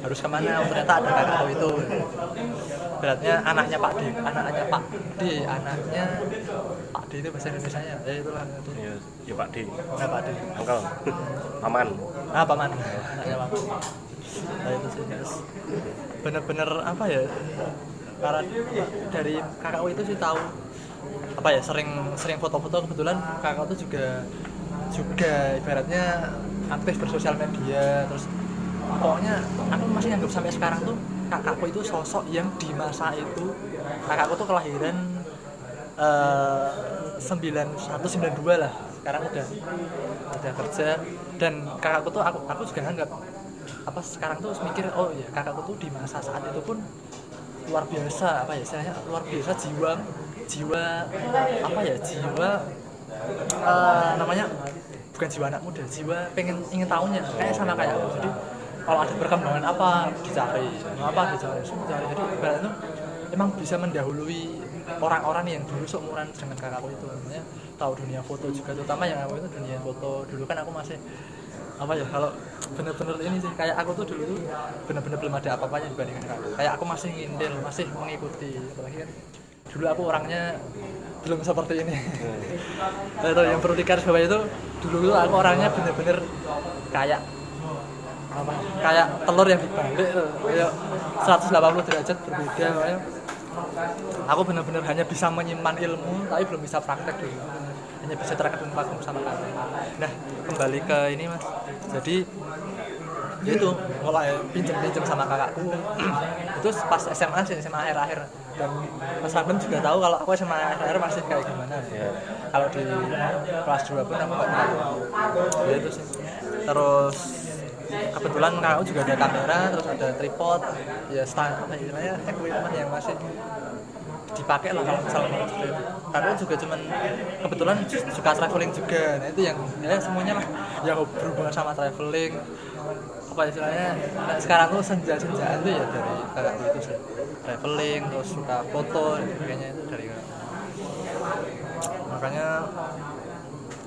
harus ke mana? Oh, ternyata ada kakakku itu. Beratnya anaknya Pak D anaknya Pak D anaknya Pak D itu bahasa Indonesia nya ya itulah. Itu ya ya Pak D nah Pak D angkel paman. Ah paman. Anaknya paman nah bener-bener apa ya? Karena dari kakakku itu sih tahu. Apa ya sering sering foto-foto kebetulan kakak itu juga juga ibaratnya aktif bersosial media terus pokoknya aku masih nganggap sampai sekarang tuh kakakku itu sosok yang di masa itu kakakku tuh kelahiran eh, 9192 lah. Sekarang udah udah kerja. Dan kakakku tuh aku aku juga nganggap apa sekarang tuh mikir oh ya kakakku tuh di masa saat itu pun luar biasa apa ya istilahnya luar biasa jiwa jiwa apa ya jiwa eh, namanya bukan jiwa anak muda jiwa pengen ingin tahunya kayak sama kayak aku. Jadi kalau ada perkembangan apa dicari apa dicari semua dicari. Jadi tuh emang bisa mendahului orang-orang yang dulu seumuran dengan kakakku itu. Namanya tahu dunia foto juga terutama yang aku itu dunia foto. Dulu kan aku masih apa ya kalau bener-bener ini sih kayak aku tuh dulu tuh bener-bener belum ada apa-apanya dibandingkan kakak kayak aku masih ngindel masih mengikuti apalagi kan dulu aku orangnya belum seperti ini. Nah, itu yang perlu dikarisbawahi itu dulu tuh aku orangnya bener-bener kayak apa kayak telur yang dibalik kayak 180 derajat berbeda kayak. Aku benar-benar hanya bisa menyimpan ilmu tapi belum bisa praktek dulu hanya bisa terkadang vakum sama kamu nah kembali ke ini mas. Jadi ya itu mulai pinjam-pinjam sama kakakku. Itu pas SMA sih SMA akhir-akhir. Dan Mas Random juga tahu kalau aku SMA akhir-akhir masih kayak gimana. Ya kalau di kelas 2 pun aku nggak tahu. Ya itu sih. Terus kebetulan kakakku juga ada kamera terus ada tripod ya stand apa istilahnya equipment yang masih dipakai lah kalau misalnya mau itu kakakku juga cuman kebetulan suka traveling juga. Nah itu yang ya semuanya lah. Yang berhubungan sama traveling. Apa istilahnya? Nah, sekarang tuh senja-senjaan tuh ya dari kakakku itu sih. Traveling terus suka foto dan sebagainya itu dari kakakku makanya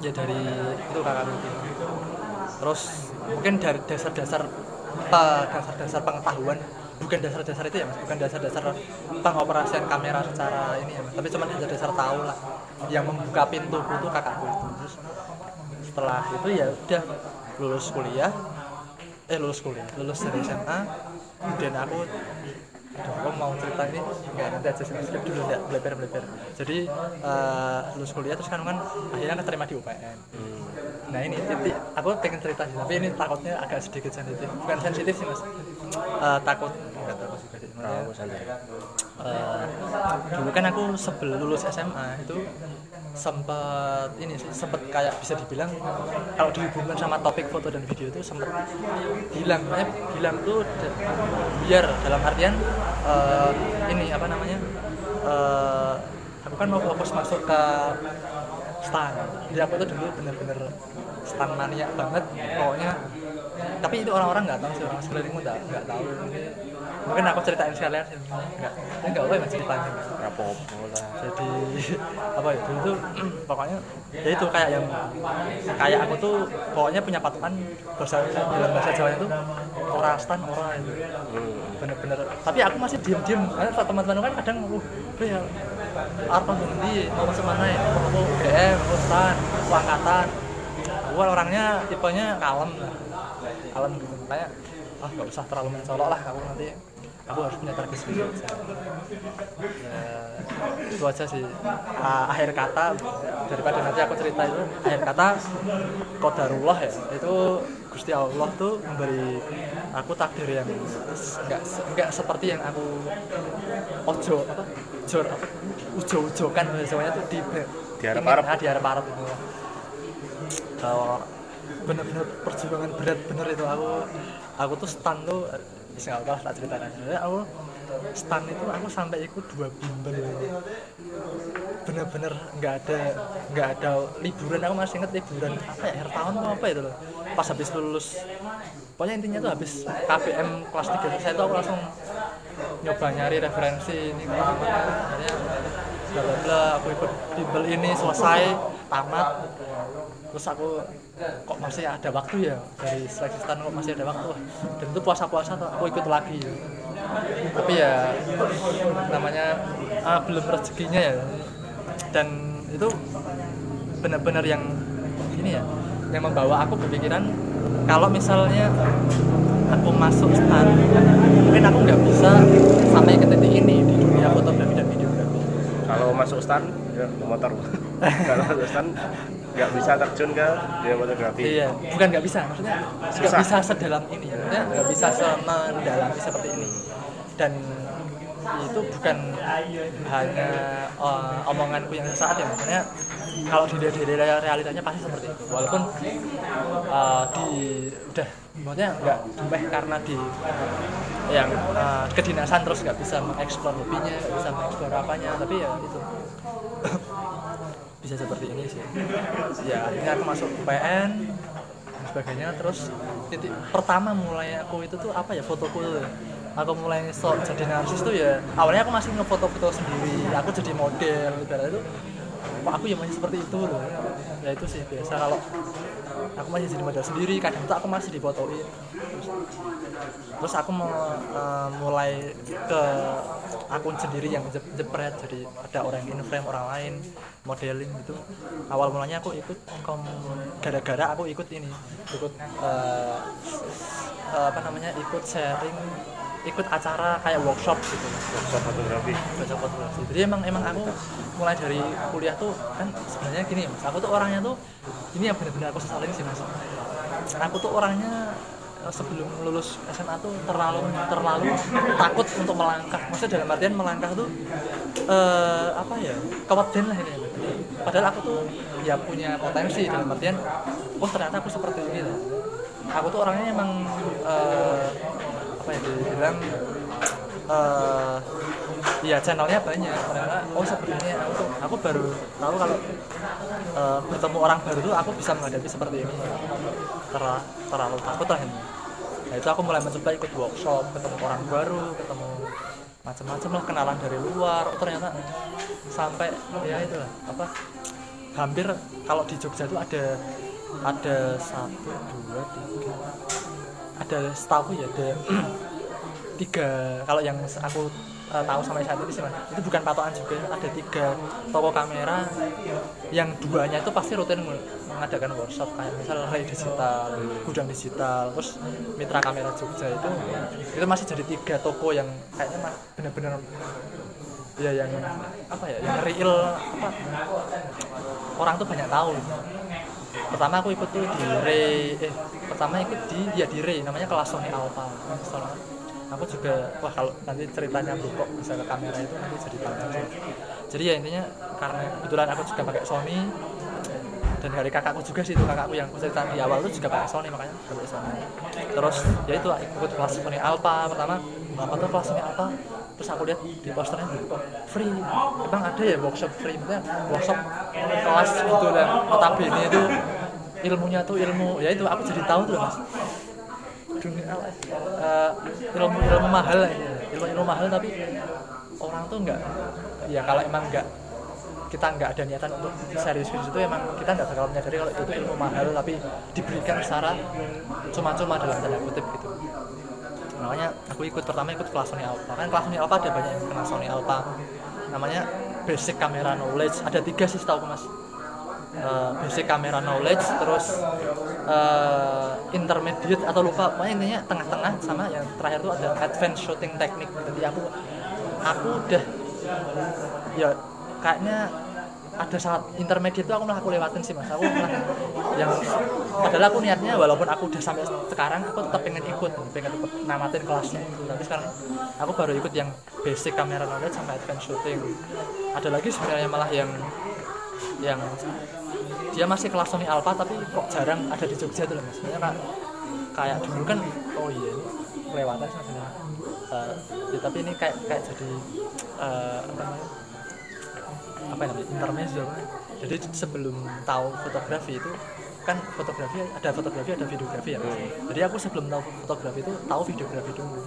ya dari itu kakak itu terus mungkin dari dasar-dasar apa dasar-dasar pengetahuan bukan dasar-dasar itu ya mas. Bukan dasar-dasar pengoperasian kamera secara ini ya mas. Tapi cuma dasar-dasar tahu lah yang membuka pintu itu kakakku itu terus setelah itu ya udah lulus kuliah. Eh lulus kuliah lulus dari SMA kemudian aku aduh aku mau cerita ini enggak nanti aja sih skip dulu enggak belajar jadi eh, lulus kuliah terus kan kan akhirnya keterima di UPN nah ini titik aku pengen cerita sih tapi ini takutnya agak sedikit sensitif. Bukan sensitif sih mas Eh, takut. Enggak takut juga sih santai eh, dulu kan aku sebelum lulus SMA itu sempat ini sih sempat kayak bisa dibilang kalau dihubungkan sama topik foto dan video itu sempat hilang. Makanya hilang tuh biar dalam artian eh, ini apa namanya eh, aku kan mau fokus masuk ke stan jadi aku tuh dulu bener-bener stan mania banget. Pokoknya tapi itu orang-orang nggak tahu sih orang sekelilingku nggak nggak tahu. Mungkin aku ceritain sekalian sih nggak ini nggak apa ya mas ceritanya rapopo lah. Jadi apa ya dulu tuh pokoknya ya itu kayak yang kayak aku tuh pokoknya punya patokan bahasa dalam bahasa Jawa itu orang stan orang itu bener-bener. Tapi aku masih diem-diem. Karena teman-teman kan kadang uh ya apa nanti mau masuk mana ya? Mau mau UGM mau stan angkatan gua orangnya tipenya kalem lah kalem gitu. Makanya ah nggak usah terlalu mencolok lah aku nanti. Aku harus punya target sendiri ya, itu aja sih. Ah, akhir kata daripada nanti aku cerita itu akhir kata kodarullah ya itu Gusti Allah tuh memberi aku takdir yang enggak enggak seperti yang aku ojo apa jor apa ujo-ujokan semuanya tuh di Diharap-harap. ingin- ah, diharap-harap itu kalau bener-bener perjuangan berat bener itu. Aku aku tuh stand tuh bisa nggak tahu tak ceritain aja Ya, aku stand itu aku sampai ikut dua bimbel bener-bener nggak ada nggak ada liburan. Aku masih inget liburan apa ya akhir tahun atau apa itu loh. Pas habis lulus pokoknya intinya tuh habis KPM kelas 3 saya tuh aku langsung nyoba nyari referensi ini akhirnya bla bla bla aku ikut bimbel ini selesai tamat. Terus aku kok masih ada waktu ya? Dari seleksi stand kok masih ada waktu. Dan itu puasa puasa tuh aku ikut lagi. Tapi ya namanya ah, belum rezekinya ya. Dan itu benar-benar yang ini ya yang membawa aku berpikiran kalau misalnya aku masuk stan mungkin aku nggak bisa sampai ke titik ini di dunia fotografi dan videografi. Kalau masuk stan ya motor kalau masuk stan nggak bisa terjun ke dunia fotografi. Iya bukan nggak bisa maksudnya nggak bisa sedalam ini maksudnya nggak bisa semendalami seperti ini. Dan itu bukan hanya uh, omonganku yang sesaat ya maksudnya kalau dilihat dari realitanya pasti seperti itu. Walaupun uh, di udah maksudnya nggak meh karena di yang uh, kedinasan terus nggak bisa mengeksplor hobinya nggak bisa mengeksplor apanya tapi ya itu bisa seperti ini sih. Ya akhirnya aku masuk UPN dan sebagainya. Terus titik pertama mulai aku itu tuh apa ya fotoku tuh aku mulai sok jadi narsis tuh ya awalnya aku masih ngefoto-foto sendiri. Aku jadi model ibarat itu aku ya masih seperti itu loh. Ya itu sih biasa kalau aku masih jadi model sendiri kadang tuh aku masih difotoin. Terus, terus aku mau eh, mulai ke akun sendiri yang jep- jepret jadi ada orang yang in-frame orang lain modeling gitu. Awal mulanya aku ikut kom gara-gara aku ikut ini ikut eh, eh, apa namanya ikut sharing ikut acara kayak workshop gitu. Workshop fotografi. Baca fotografi. Jadi emang emang aku mulai dari kuliah tuh kan sebenarnya gini mas aku tuh orangnya tuh ini yang benar-benar aku sesalin sih mas. Aku tuh orangnya eh, sebelum lulus SMA tuh terlalu terlalu takut untuk melangkah. Maksudnya dalam artian melangkah tuh eh, apa ya keweden lah ini. Padahal aku tuh ya punya potensi dalam artian oh ternyata aku seperti ini loh. Aku tuh orangnya emang eh, apa ya dibilang eh ya channelnya banyak. Ternyata oh ini aku aku baru tahu kalau eh, bertemu orang baru tuh aku bisa menghadapi seperti ini. Terla- terlalu takut lah ini. Nah itu aku mulai mencoba ikut workshop ketemu orang baru ketemu macam-macam lah kenalan dari luar. Oh, ternyata sampai ya itu lah apa hampir kalau di Jogja itu ada ada satu dua tiga ada setahu ya ada tiga kalau yang aku eh, tahu sampai saat ini sih mas itu bukan patokan juga ada tiga toko kamera yang duanya itu pasti rutin mengadakan workshop kayak misal Ray Digital, Gudang Digital, terus Mitra Kamera Jogja itu itu masih jadi tiga toko yang kayaknya mas benar-benar ya yang apa ya yang real apa orang tuh banyak tahu pertama aku ikut tuh di Ray eh pertama ikut di ya di Ray namanya kelas Sony Alpha. Soalnya aku juga wah kalau nanti ceritanya Bu kok bisa ke kamera itu nanti jadi panjang jadi ya intinya karena kebetulan aku juga pakai Sony dan dari kakakku juga sih itu kakakku yang cerita di awal itu juga pakai Sony makanya pakai Sony. Terus ya itu ikut kelas Sony Alpha. Pertama apa tuh kelas Sony Alpha terus aku lihat di posternya kok free. Emang ada ya workshop free? Maksudnya workshop kelas gitu dan notabene itu ilmunya tuh ilmu ya itu aku jadi tahu tuh mas. Dunia eh, ilmu ilmu mahal ini ilmu ilmu mahal tapi orang tuh nggak ya kalau emang nggak kita nggak ada niatan untuk serius di situ emang kita nggak bakal menyadari kalau itu ilmu mahal tapi diberikan secara cuma-cuma dalam tanda kutip gitu makanya aku ikut pertama ikut kelas Sony Alpha. Kan kelas Sony Alpha ada banyak yang kenal Sony Alpha. Namanya basic camera knowledge. Ada tiga sih setahu mas. Eh, basic camera knowledge terus eh, intermediate atau lupa. Pokoknya intinya tengah-tengah sama yang terakhir tuh ada advanced shooting technique. Jadi aku aku udah ya kayaknya ada saat intermediate itu aku malah aku lewatin sih mas. Aku malah yang padahal aku niatnya walaupun aku udah sampai sekarang aku tetap pengen ikut pengen ikut namatin kelasnya itu. Tapi sekarang aku baru ikut yang basic kamera knowledge sama advanced shooting. Ada lagi sebenarnya malah yang yang dia masih kelas Sony Alpha tapi kok jarang ada di Jogja tuh mas. Sebenarnya kayak, kayak dulu kan oh iya ini sih sebenarnya. Eh, ya, tapi ini kayak kayak jadi eh, apa namanya apa namanya intermezzo kan. jadi sebelum tahu fotografi itu kan fotografi ada fotografi ada videografi ya. Mas. jadi aku sebelum tahu fotografi itu tahu videografi dulu.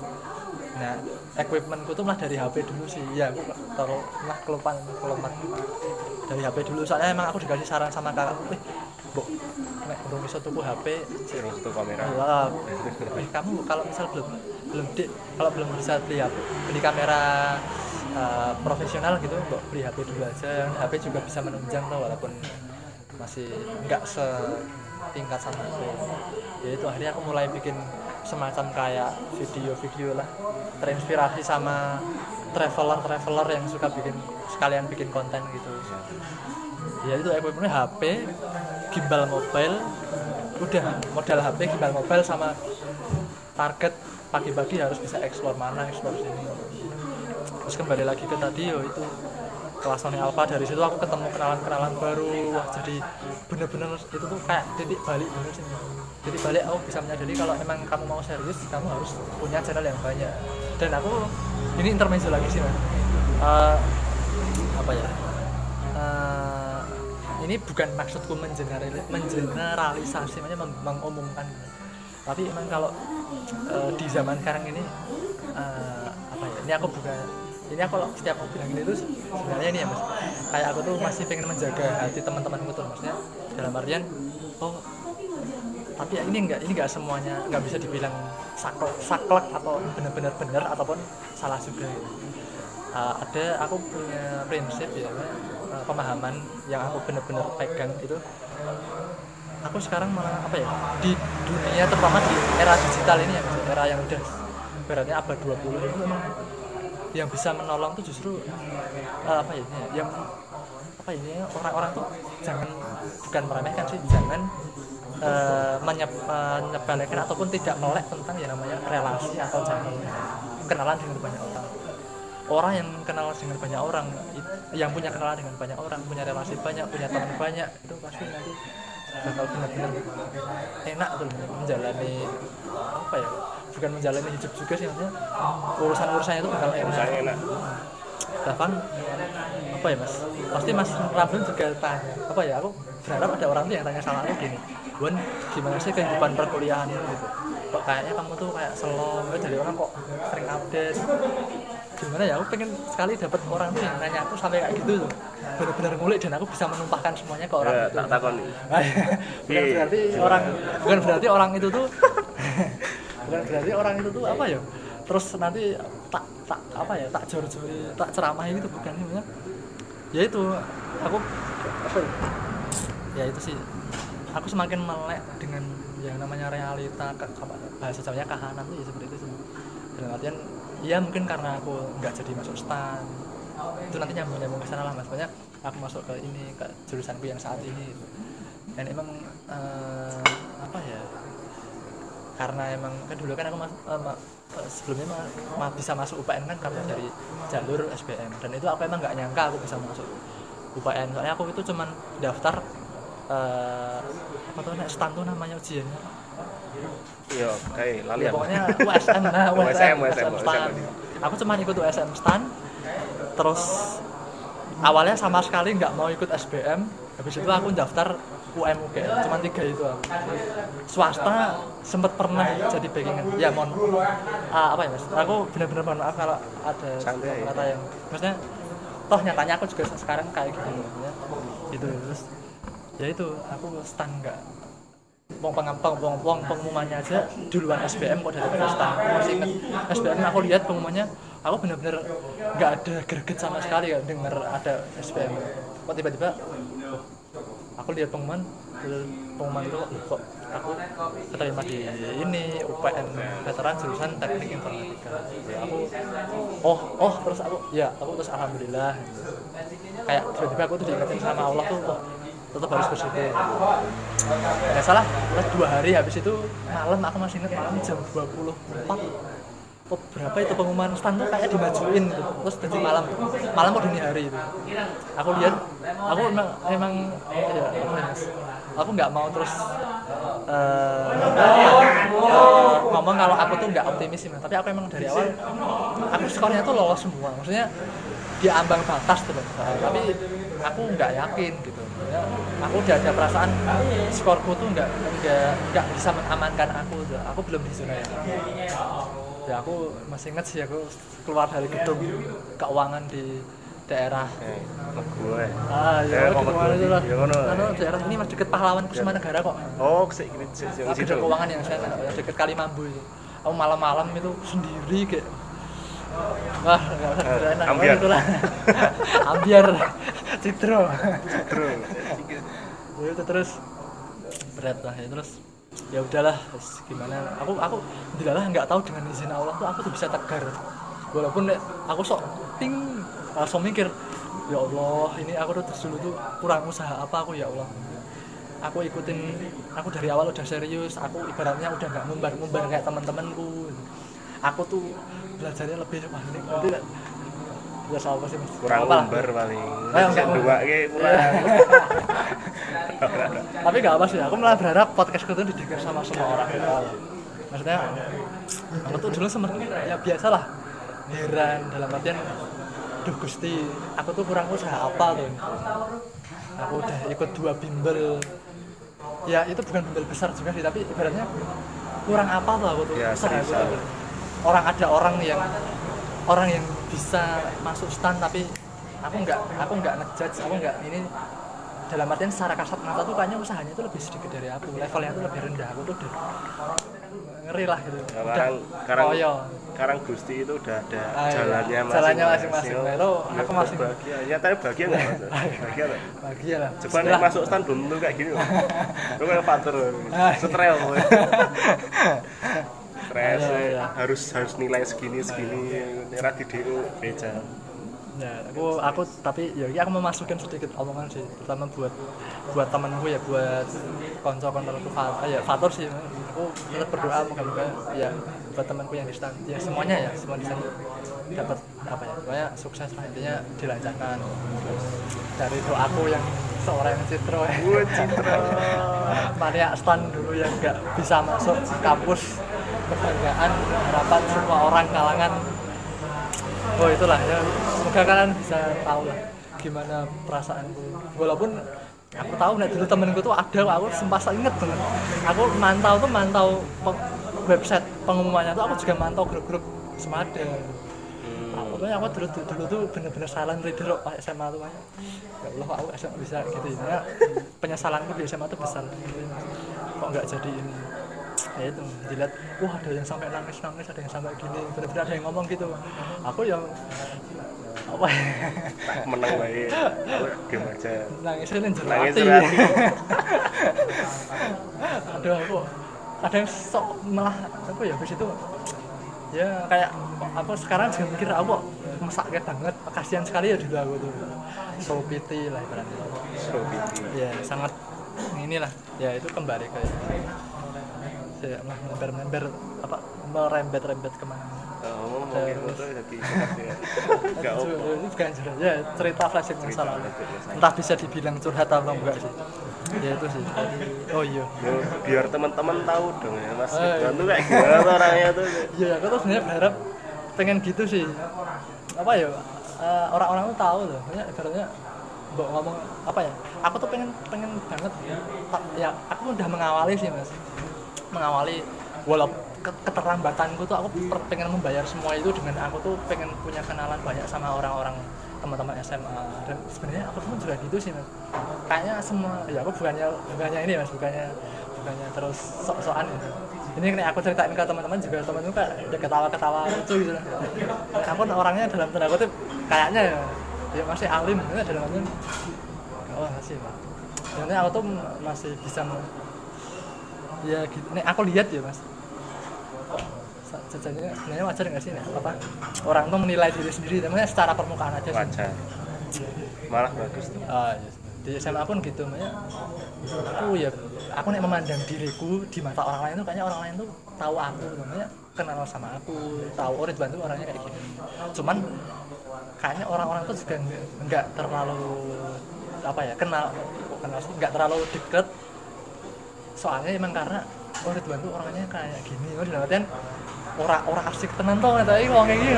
Nah equipmentku tuh malah dari HP dulu sih. Ya aku taruh malah kelupaan kelompok dari HP dulu soalnya emang aku dikasih saran sama kakak eh bu nek urung iso tuku HP terus tuh kamera. Wah, eh, kamu kalau misal belum belum di, kalau belum bisa beli HP, beli kamera uh, profesional gitu, mbok beli HP dulu aja. HP juga bisa menunjang tuh walaupun masih enggak setingkat sama HP. Ya itu akhirnya aku mulai bikin semacam kayak video-video lah, terinspirasi sama traveler-traveler yang suka bikin sekalian bikin konten gitu. Ya itu equipmentnya HP, gimbal mobile, udah modal HP, gimbal mobile sama target pagi-pagi harus bisa explore mana, explore sini. Terus kembali lagi ke tadi yo itu kelas Sony Alpha dari situ aku ketemu kenalan-kenalan baru. Wah jadi bener-bener itu tuh kayak titik balik bener sih. Titik balik aku bisa menyadari kalau emang kamu mau serius kamu harus punya channel yang banyak. Dan aku ini intermezzo lagi sih mas. Eh, apa ya? Eh, ini bukan maksudku mengeneral- mengeneralisasi maksudnya meng- mengumumkan. Tapi emang kalau eh, di zaman sekarang ini eh, apa ya? Ini aku bukan ini aku kalau setiap aku bilang ini tuh sebenarnya ini ya mas. Kayak aku tuh masih pengen menjaga hati teman-temanku tuh maksudnya dalam artian oh tapi ya ini enggak ini enggak semuanya enggak bisa dibilang saklek saklek atau benar-benar benar ataupun salah juga gitu. Uh, ada aku punya prinsip ya uh, pemahaman yang aku benar-benar pegang itu aku sekarang malah apa ya di dunia terutama di era digital ini ya era yang udah beratnya abad 20 itu memang yang bisa menolong tuh justru uh, apa ya ya, yang apa ini orang-orang tuh jangan bukan meremehkan sih jangan uh, menyep- menyepelekan ataupun tidak melek tentang yang namanya relasi atau jangan kenalan dengan banyak orang. Orang yang kenal dengan banyak orang yang punya kenalan dengan banyak orang punya relasi banyak punya teman banyak itu pasti nanti bakal benar-benar enak tuh menjalani apa ya bukan menjalani hidup juga sih maksudnya urusan urusannya itu bakal enak. Enak. Bahkan apa ya mas? Pasti mas Ramdan juga tanya apa ya aku berharap ada orang tuh yang tanya sama aku gini Wan gimana sih kehidupan perkuliahan itu gitu? Kok kayaknya kamu tuh kayak eh, jadi orang kok sering update. Gimana ya aku pengen sekali dapat orang tuh yang nanya aku sampai kayak gitu tuh. Benar-benar ngulik dan aku bisa menumpahkan semuanya ke orang ya, itu. tak takon bukan berarti orang bukan berarti orang itu tuh bukan berarti orang itu tuh apa ya? Terus nanti tak tak apa ya? Tak jor-jori tak ceramah gitu bukan sebenarnya ya itu aku apa ya, ya itu sih. Aku semakin melek dengan yang namanya realita ke, apa, bahasa Jawanya kahanan tuh ya seperti itu sih. Dalam artian ya mungkin karena aku nggak jadi masuk stan. Itu nanti nyambung nyambung ke sana lah mas. Banyak aku masuk ke ini ke jurusanku yang saat ini. Dan emang eh, apa ya karena emang kan dulu kan aku mas, eh, ma- eh, sebelumnya ma- ma- bisa masuk UPN kan karena dari jalur SBM dan itu aku emang nggak nyangka aku bisa masuk UPN soalnya aku itu cuman daftar eh, apa tuh nek stand tuh namanya ujiannya iya kayak lali ya, aku. pokoknya USM nah USM, USM, USM, stand USM. aku cuman ikut USM stand terus awalnya sama sekali nggak mau ikut SBM habis itu aku daftar UM UGM cuma tiga itu aku. swasta sempat pernah jadi backingan ya mohon ah, apa ya mas? Aku benar-benar mohon maaf kalau ada kata yang maksudnya toh nyatanya aku juga sekarang kayak gitu maksudnya gitu terus ya itu aku stand nggak. Wong pengampang, wong, wong pengumumannya aja duluan SBM kok dari. Aku masih inget SBM aku lihat pengumumannya, aku bener-bener nggak ada greget sama sekali ya denger ada SBM. Kok tiba-tiba, aku lihat terus pengumuman itu kok, aku keterima di ini UPN veteran jurusan teknik informatika. Ya aku oh oh terus aku ya aku terus alhamdulillah. Kayak tiba-tiba aku tuh diingetin sama Allah tuh oh tetap harus bersyukur. Nggak salah pas dua hari habis itu malam aku masih ingat malam jam 24 oh, berapa itu pengumuman stand tuh kayak dimajuin gitu terus jadi malam. Malam kok dini hari itu. Aku lihat aku emang emang ya ya, Mas? aku nggak mau terus eh, ngomong kalau aku tuh nggak optimis sih tapi aku emang dari awal aku skornya tuh lolos semua maksudnya di ambang batas tuh tapi aku nggak yakin gitu aku udah ada perasaan skorku tuh nggak nggak nggak bisa mengamankan aku tuh. aku belum di zona ya aku masih inget sih aku keluar dari gedung keuangan di daerah. Eh, gue. ah Ya, ya itu lah anu daerah ini mas deket pahlawan kusuma negara kok. Oh, sik ini situ. gedung keuangan yang saya yang deket Kalimambu itu aku malam-malam itu sendiri kayak. Wah nggak usah Eh, enak ambiar. itu lah ambiar. Citro. Terus. Ya itu terus. Berat lah ya terus. Ya udahlah gimana? Aku aku dilalah nggak tahu dengan izin Allah tuh aku tuh bisa tegar. Walaupun aku sok ting langsung mikir ya Allah ini aku tuh terus dulu tuh kurang usaha apa aku ya Allah aku ikutin aku dari awal udah serius aku ibaratnya udah nggak ngumbar-ngumbar kayak teman-temanku aku tuh belajarnya lebih panik nanti ya apa sih mas Kurang Apa lah? umbar paling. Ayo, enggak. Dua kurang. tapi nggak apa sih aku malah berharap podcastku itu didengar sama semua orang maksudnya aku tuh dulu sempet ya biasa lah heran dalam artian duh gusti aku tuh kurang usaha apa tuh? Aku udah ikut dua bimbel. Ya itu bukan bimbel besar juga sih tapi ibaratnya kurang apa tuh aku tuh? Ya, usaha aku tuh. orang ada orang yang orang yang bisa masuk stand tapi aku nggak aku nggak ngejudge aku nggak ini. Dalam artian secara kasat mata tuh kayaknya usahanya itu lebih sedikit dari aku levelnya tuh lebih rendah. Aku tuh udah ngeri lah gitu. Ya, Sekarang sekarang koyo sekarang Gusti itu udah ada Ah, iya. jalannya masing-masing. Jalannya masing-masing. Ya, aku masih- bahagia. Ya, tapi bahagia nggak? Mas? Bahagia nggak? bahagia lah Coba nih masuk stand belum tentu kayak gini loh. Lu kayak fatur, Ah, iya. setrel. Stres, Iya, iya. harus harus nilai segini segini, era di DO beja. ya aku aku tapi ya ya aku mau masukin sedikit omongan sih terutama buat buat temanku ya buat konco konco aku ya Fatur sih aku tetap berdoa moga moga ya buat temanku yang di stand ya semuanya ya semua di stand dapat apa ya pokoknya sukses lah intinya dilancarkan. Dari doaku yang seorang citro. Ya Gue citra. Maria stand dulu yang nggak bisa masuk kampus. Kebanggaan harapan semua orang kalangan. Oh itulah ya semoga kalian bisa tahu lah gimana perasaanku. Walaupun aku tahu nih dulu temenku tuh ada aku sempat inget banget. Aku mantau tuh mantau website pengumumannya tuh aku juga mantau grup-grup semada Hmm. pokoknya aku dulu dulu tuh bener-bener silent reader kok pas SMA tuh kayak ya Allah aku SMA bisa gitu ya penyesalanku di SMA tuh besar kok nggak jadi ini ya itu dilihat wah ada yang sampai nangis nangis ada yang sampai gini bener-bener ada yang ngomong gitu aku yang apa ya menang baik. Game aja. nangisnya Nangis hati. aduh aku kadang sok malah apa ya habis itu ya kayak apa sekarang juga mikir aku masak kayak banget kasihan sekali ya dulu aku tuh so pity lah ibaratnya So pity. ya sangat inilah ya itu kembali ke ya member-member apa merembet-rembet ke mana Oh, ngomongin Terus. foto jadi. Gak itu, apa. itu bukan curhat ya cerita flashback masa lalu. entah bisa dibilang curhat atau enggak sih ya itu sih oh iya Ya, biar teman-teman tahu dong ya Mas Oh, Ridwan iya. tuh kayak gimana tuh orangnya tuh. Iya, aku tuh sebenarnya berharap pengen gitu sih. Apa ya? eh, orang-orang tuh tahu loh. Maksudnya ibaratnya mbok ngomong apa ya? Aku tuh pengen pengen banget ya aku udah mengawali sih, Mas. Mengawali walaupun ke- keterlambatanku tuh aku pengen membayar semua itu dengan aku tuh pengen punya kenalan banyak sama orang-orang teman-teman SMA dan sebenarnya aku pun juga gitu sih mas. Kayaknya semua ya aku bukannya bukannya ini mas bukannya bukannya terus sok-sokan gitu. Ini nih aku ceritain ke teman-teman juga teman-teman kayak udah ketawa-ketawa lucu gitu. Aku orangnya dalam tanda kutip kayaknya ya, ya masih alim gitu dalam artian oh masih pak. Jadi aku tuh masih bisa ya gitu. Nek aku lihat ya mas Sebenarnya wajar nggak sih nek? Apa? Orang tuh menilai diri sendiri namanya secara permukaan aja sih. Wajar. Malah bagus tuh. Ah, yes. di SMA pun gitu makanya aku ya aku nek memandang diriku di mata orang lain tuh kayaknya orang lain tuh tahu aku namanya kenal sama aku tahu oh Ridwan tuh orangnya kayak gini. Cuman kayaknya orang-orang tuh juga nggak terlalu apa ya kenal kenal sih nggak terlalu deket. Soalnya emang karena oh Ridwan tuh orangnya kayak gini oh dalam artian orang orang asik tenan tapi ngomong kayak gini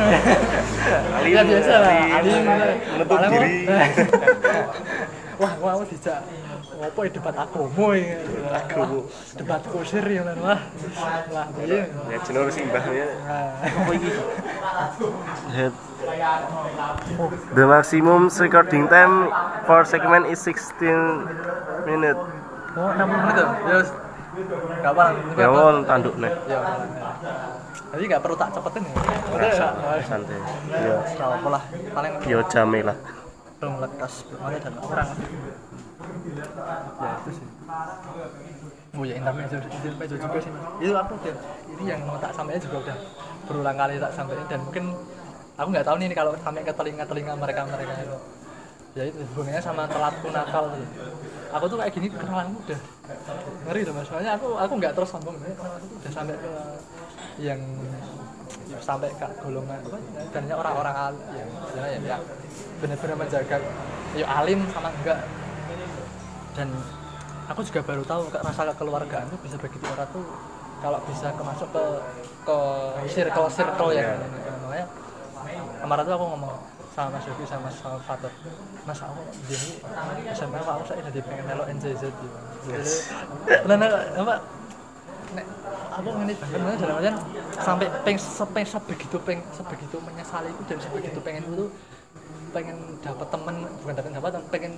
Alim, ya biasa lah alim menutup diri. wah wah aku dijak. Apa ya debat agama ya? Agama. debat kusir ya kan wah. Wah iya ya. Jenur simbahnya Nah, apa iki head the maximum recording time for segment is 16 minute oh 60 menit ya? Ya wis. gak apa ya won tanduk nih. Ya jadi gak perlu tak cepetin ya? Rasa santai. Ya gak apa lah. Paling yo jame lah. Belum lekas belum dan orang. Ya itu sih. Oh ya intermezzo intermezzo juga sih itu aku udah ini yang mau tak sampaikan juga udah berulang kali tak sampaikan. Dan mungkin aku nggak tahu nih kalau sampai ke telinga telinga mereka mereka itu. Ya itu hubungannya sama telatku nakal gitu. aku tuh kayak gini kenalanku udah ngeri tuh mas. Soalnya aku aku nggak terus sombong kenalanku tuh udah sampai ke yang ya, sampai ke golongan. Apa dan orang-orang yang ya, ya, ya. Benar-benar menjaga ya alim sama enggak. Dan aku juga baru tahu ke rasa kekeluargaan tuh bisa begitu erat tuh kalau bisa ke masuk ke ke circle circle yang makanya kemarin tuh aku ngomong sama Mas Yogi sama Mas sama Fatur Mas aku jadi SMP aku saya jadi pengen melo NCZ gitu. Jadi apa nek aku ngene bener dalam artian sampai peng sepeng sebegitu peng sebegitu menyesali itu dan sebegitu pengen itu pengen dapat temen bukan dapat dapat pengen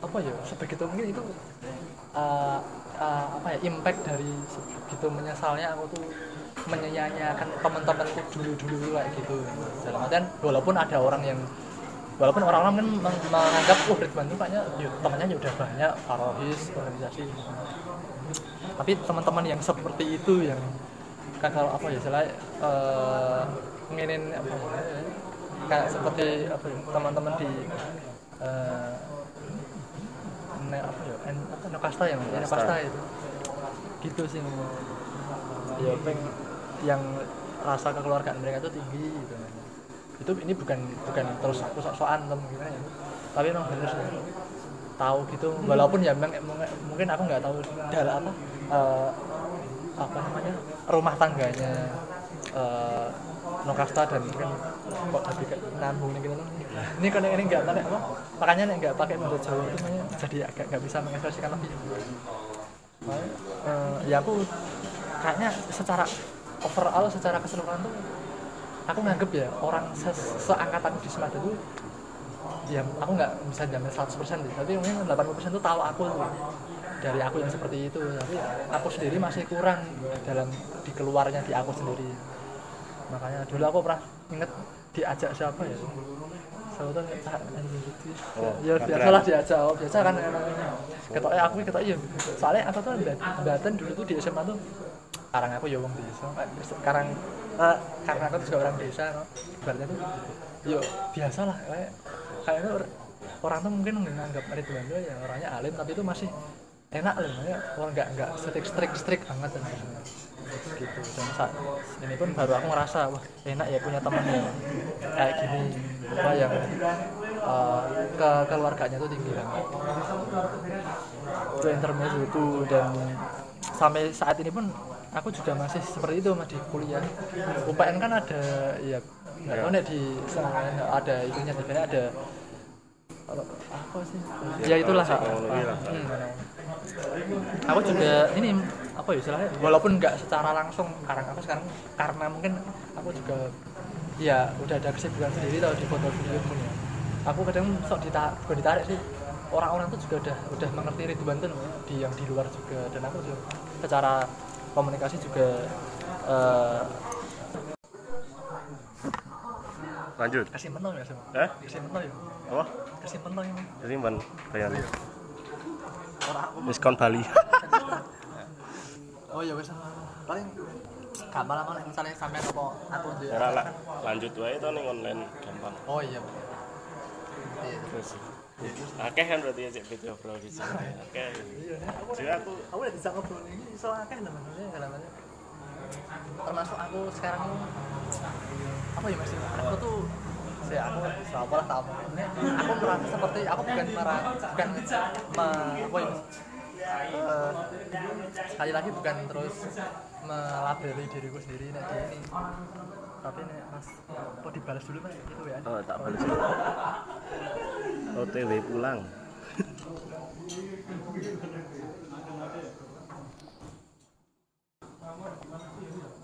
apa ya sebegitu mungkin itu uh, uh, apa ya impact dari sebegitu menyesalnya aku tuh menyanyiakan teman-temanku dulu-dulu kayak gitu. Dalam artian walaupun ada orang yang walaupun orang-orang kan meng- menganggap oh Ridwan tuh kayaknya ya, temannya ya udah banyak parohis organisasi tapi teman-teman yang seperti itu yang kan kalau apa ya selain uh, nginin apa ya, kayak seperti apa ya, teman-teman di eh, ne, apa ya en, apa Nokasta ya Nokasta. Itu. Gitu sih ya peng yang rasa kekeluargaan mereka itu tinggi gitu itu ini bukan bukan terus aku sok-sokan atau gimana ya? Tapi emang bener sih tahu gitu. Walaupun ya memang mungkin- mungkin aku nggak tahu dalam apa eh, apa namanya? Rumah tangganya eh, Nokasta dan mungkin kok kayak nambung nih gitu ini kan ini nggak tahu apa? Makanya nih nggak pakai bahasa Jawa itu makanya jadi agak nggak bisa mengekspresikan lebih eh, ya aku kayaknya secara overall secara keseluruhan tuh aku nganggep ya orang se seangkatanku di Semada itu ya aku nggak bisa jamin 100% deh tapi mungkin 80% tuh tahu aku tuh dari aku yang seperti itu. Tapi aku sendiri masih kurang dalam di keluarnya di aku sendiri. Makanya dulu aku pernah inget diajak siapa ya? Ngecak gitu Oh, ya biasa lah diajak. Oh, biasa kan ketoknya aku ketok iya. Soalnya aku tuh Baten dulu tuh di SMA tuh sekarang aku ya wong desa. Sekarang eh, karena aku tuh juga orang desa no. ibaratnya tuh yo biasa lah. Kayak kayaknya or- orang tuh mungkin menganggap Ridwan tuh ya orangnya alim tapi itu masih enak loh ya orang nggak nggak strik strik strik banget. Dan gitu dan saat ini pun baru aku ngerasa wah enak ya punya teman yang kayak gini apa yang eh, ke keluarganya tuh tinggi banget. Itu intermezzo itu dan sampai saat ini pun aku juga masih seperti itu mas di kuliah UPN kan ada ya nggak tahu nih di sana ada itunya sana ada apa sih? Ya itulah psikologi lah. Hmm, aku juga ini apa ya istilahnya? Walaupun nggak secara langsung sekarang aku sekarang karena mungkin aku juga ya udah ada kesibukan sendiri tau di foto video pun ya. Aku kadang sok ditarik bukan ditarik sih orang-orang tuh juga udah udah mengerti Ridwan tuh di yang di luar juga. Dan aku juga secara komunikasi juga eh, lanjut. kasih menol ya sama eh? Kasih menol ya. Apa? Kasih menol ya bayar orang aku diskon Bali. Oh ya wis. Paling gampang lah misalnya sampai apa aku di Ora lah lanjut wae to ning online gampang. oh iya. Iya Terus. Akeh kan berarti ya cek video bro di sini. Akeh. iya Jadi aku aku udah bisa ngobrol ini iso akeh namanya kalau namanya. Termasuk aku sekarang apa ya mas? Aku tuh saya aku siapa lah tamu aku merasa seperti aku bukan marah bukan me, apa ya? Eh, sekali lagi bukan terus melabeli diriku sendiri nek gini tapi nek mas kok dibalas dulu mas itu ya oh tak bales. OTW pulang. Gak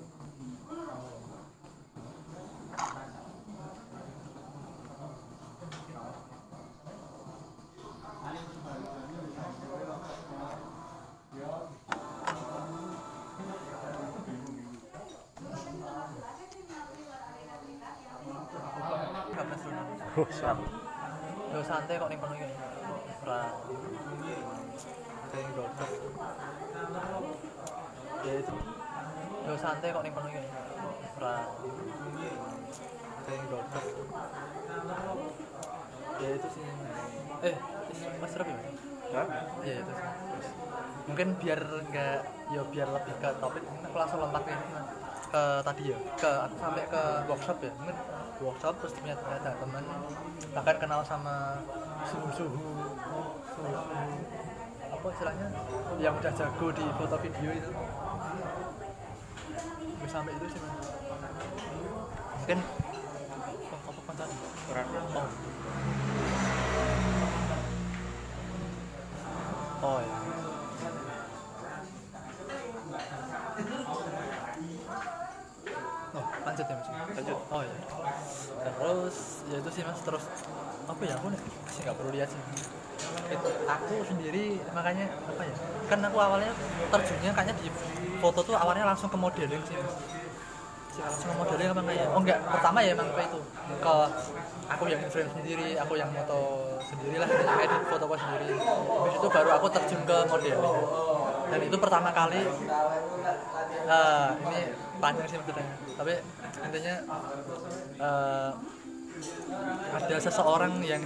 siap. Yo santai kok ning kono iki. Ora kayak godok. Ya itu. Yo santai kok ning kono iki. Ora kayak godok. Ya itu sih. Eh, Mas Robi. Hah? Iya itu sih. Mungkin biar enggak ya biar lebih ke topik aku langsung lompat ke ke tadi ya ke aku sampai ke workshop ya mungkin workshop terus ternyata ada teman bahkan kenal sama suhu-suhu suhu apa istilahnya? Yang udah jago di foto video itu. Gue sampai itu sih mungkin oh, apa konten Ora. oh oh ya ya itu sih mas terus apa ya aku nih sih nggak perlu lihat sih. Itu, aku sendiri makanya apa ya? Kan aku awalnya terjunnya kayaknya di foto tuh awalnya langsung ke modeling sih mas. Langsung ke modeling apa enggak ya? Oh enggak, pertama ya emang itu ke aku yang frame sendiri, aku yang moto sendiri lah, yang edit foto aku sendiri. Habis itu baru aku terjun ke modeling. Dan itu pertama kali eh, ini panjang sih maksudnya tapi intinya eh, ada seseorang yang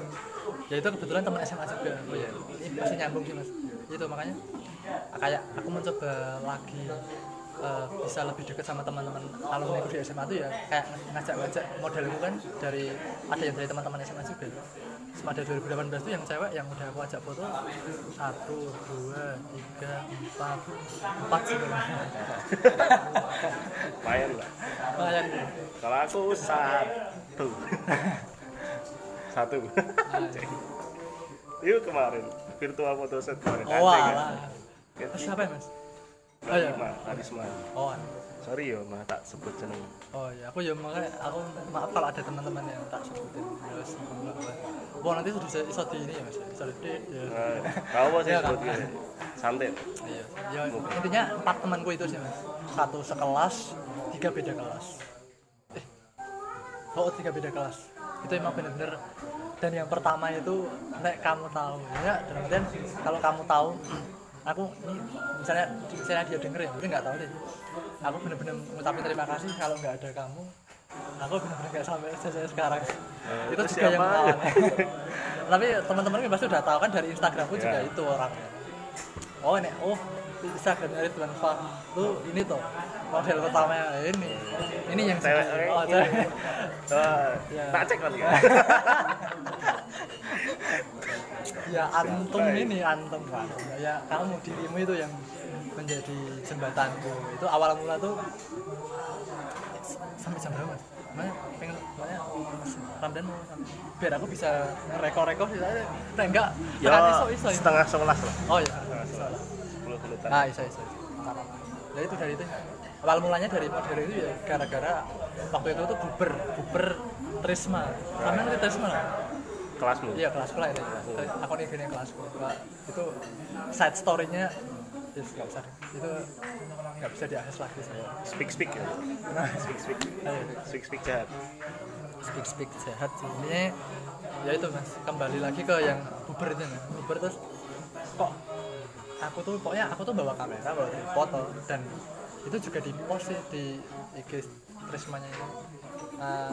ya itu kebetulan teman SMA juga. Oh ya ini masih nyambung sih mas. Itu makanya kayak aku mencoba lagi eh, bisa lebih dekat sama teman-teman alumni di SMA itu ya kayak ngajak-ngajak modelku kan dari ada yang dari teman-teman SMA juga. Sama dari 2018 itu yang cewek yang udah aku ajak foto satu dua tiga empat empat sih. Lumayan lah. lumayan. Kalau aku satu. satu. Yuk kemarin virtual photo set kemarin. oh Anjing, kan? siapa ya mas Oh, iya. Karisma. oh Sorry yo, mah tak sebut jeneng. Oh ya, aku ya makanya aku maaf kalau ada teman-teman yang tak sebutin. Terus Wah nanti sudah bisa iso di ini ya mas, iso di ya. Nah, Kau apa sih Iya, sebut kan? gitu? Santet. Iya. Ya intinya empat temanku itu sih mas. Satu sekelas, tiga beda kelas. Eh, oh tiga beda kelas. Itu emang bener-bener. Dan yang pertama itu nek kamu tahu. Ya dalam artian kalau kamu tahu aku ini misalnya misalnya dia denger ya mungkin nggak tahu deh. Aku bener-bener ngucapin terima kasih kalau nggak ada kamu. Aku bener-bener nggak sampai saya sekarang. Itu itu juga yang kawan tapi teman-teman pasti udah tahu kan dari Instagramku juga Ya. itu orangnya. Oh ini oh Instagram dari Tuan Fah lu ini tuh model pertama ini ini yang Cewek. oh cewek Wah, Ya. tak cek lagi. ya antum ini antum kan ya kamu dirimu itu yang menjadi jembatanku itu awal mula tuh sampai jam berapa? Makanya pengen makanya mas Ramdan mau biar aku bisa rekor-rekor sih saya nah, enggak Ya, tekan iso iso ya. setengah sebelas lah. oh ya Setengah sebelas. Sepuluh menitan. ah iso iso iso. ya itu dari itu awal mulanya dari model itu ya gara-gara waktu itu tuh buber buber Trisma sama ngerti Trisma? Kelasmu. Iya kelasku lah itu. Akun IG nya kelasku. Pak, itu side story-nya yes, nggak usah. deh. Itu nggak bisa diakses lagi saya. Speak speak ya. Nah, Speak speak. ayo, Speak speak jahat. speak speak sehat. Ini ya itu mas. Kembali lagi ke yang buber itu mas. Buber terus kok aku tuh pokoknya aku tuh bawa kamera bawa foto dan itu juga di post sih di IG Trismanya itu Eh,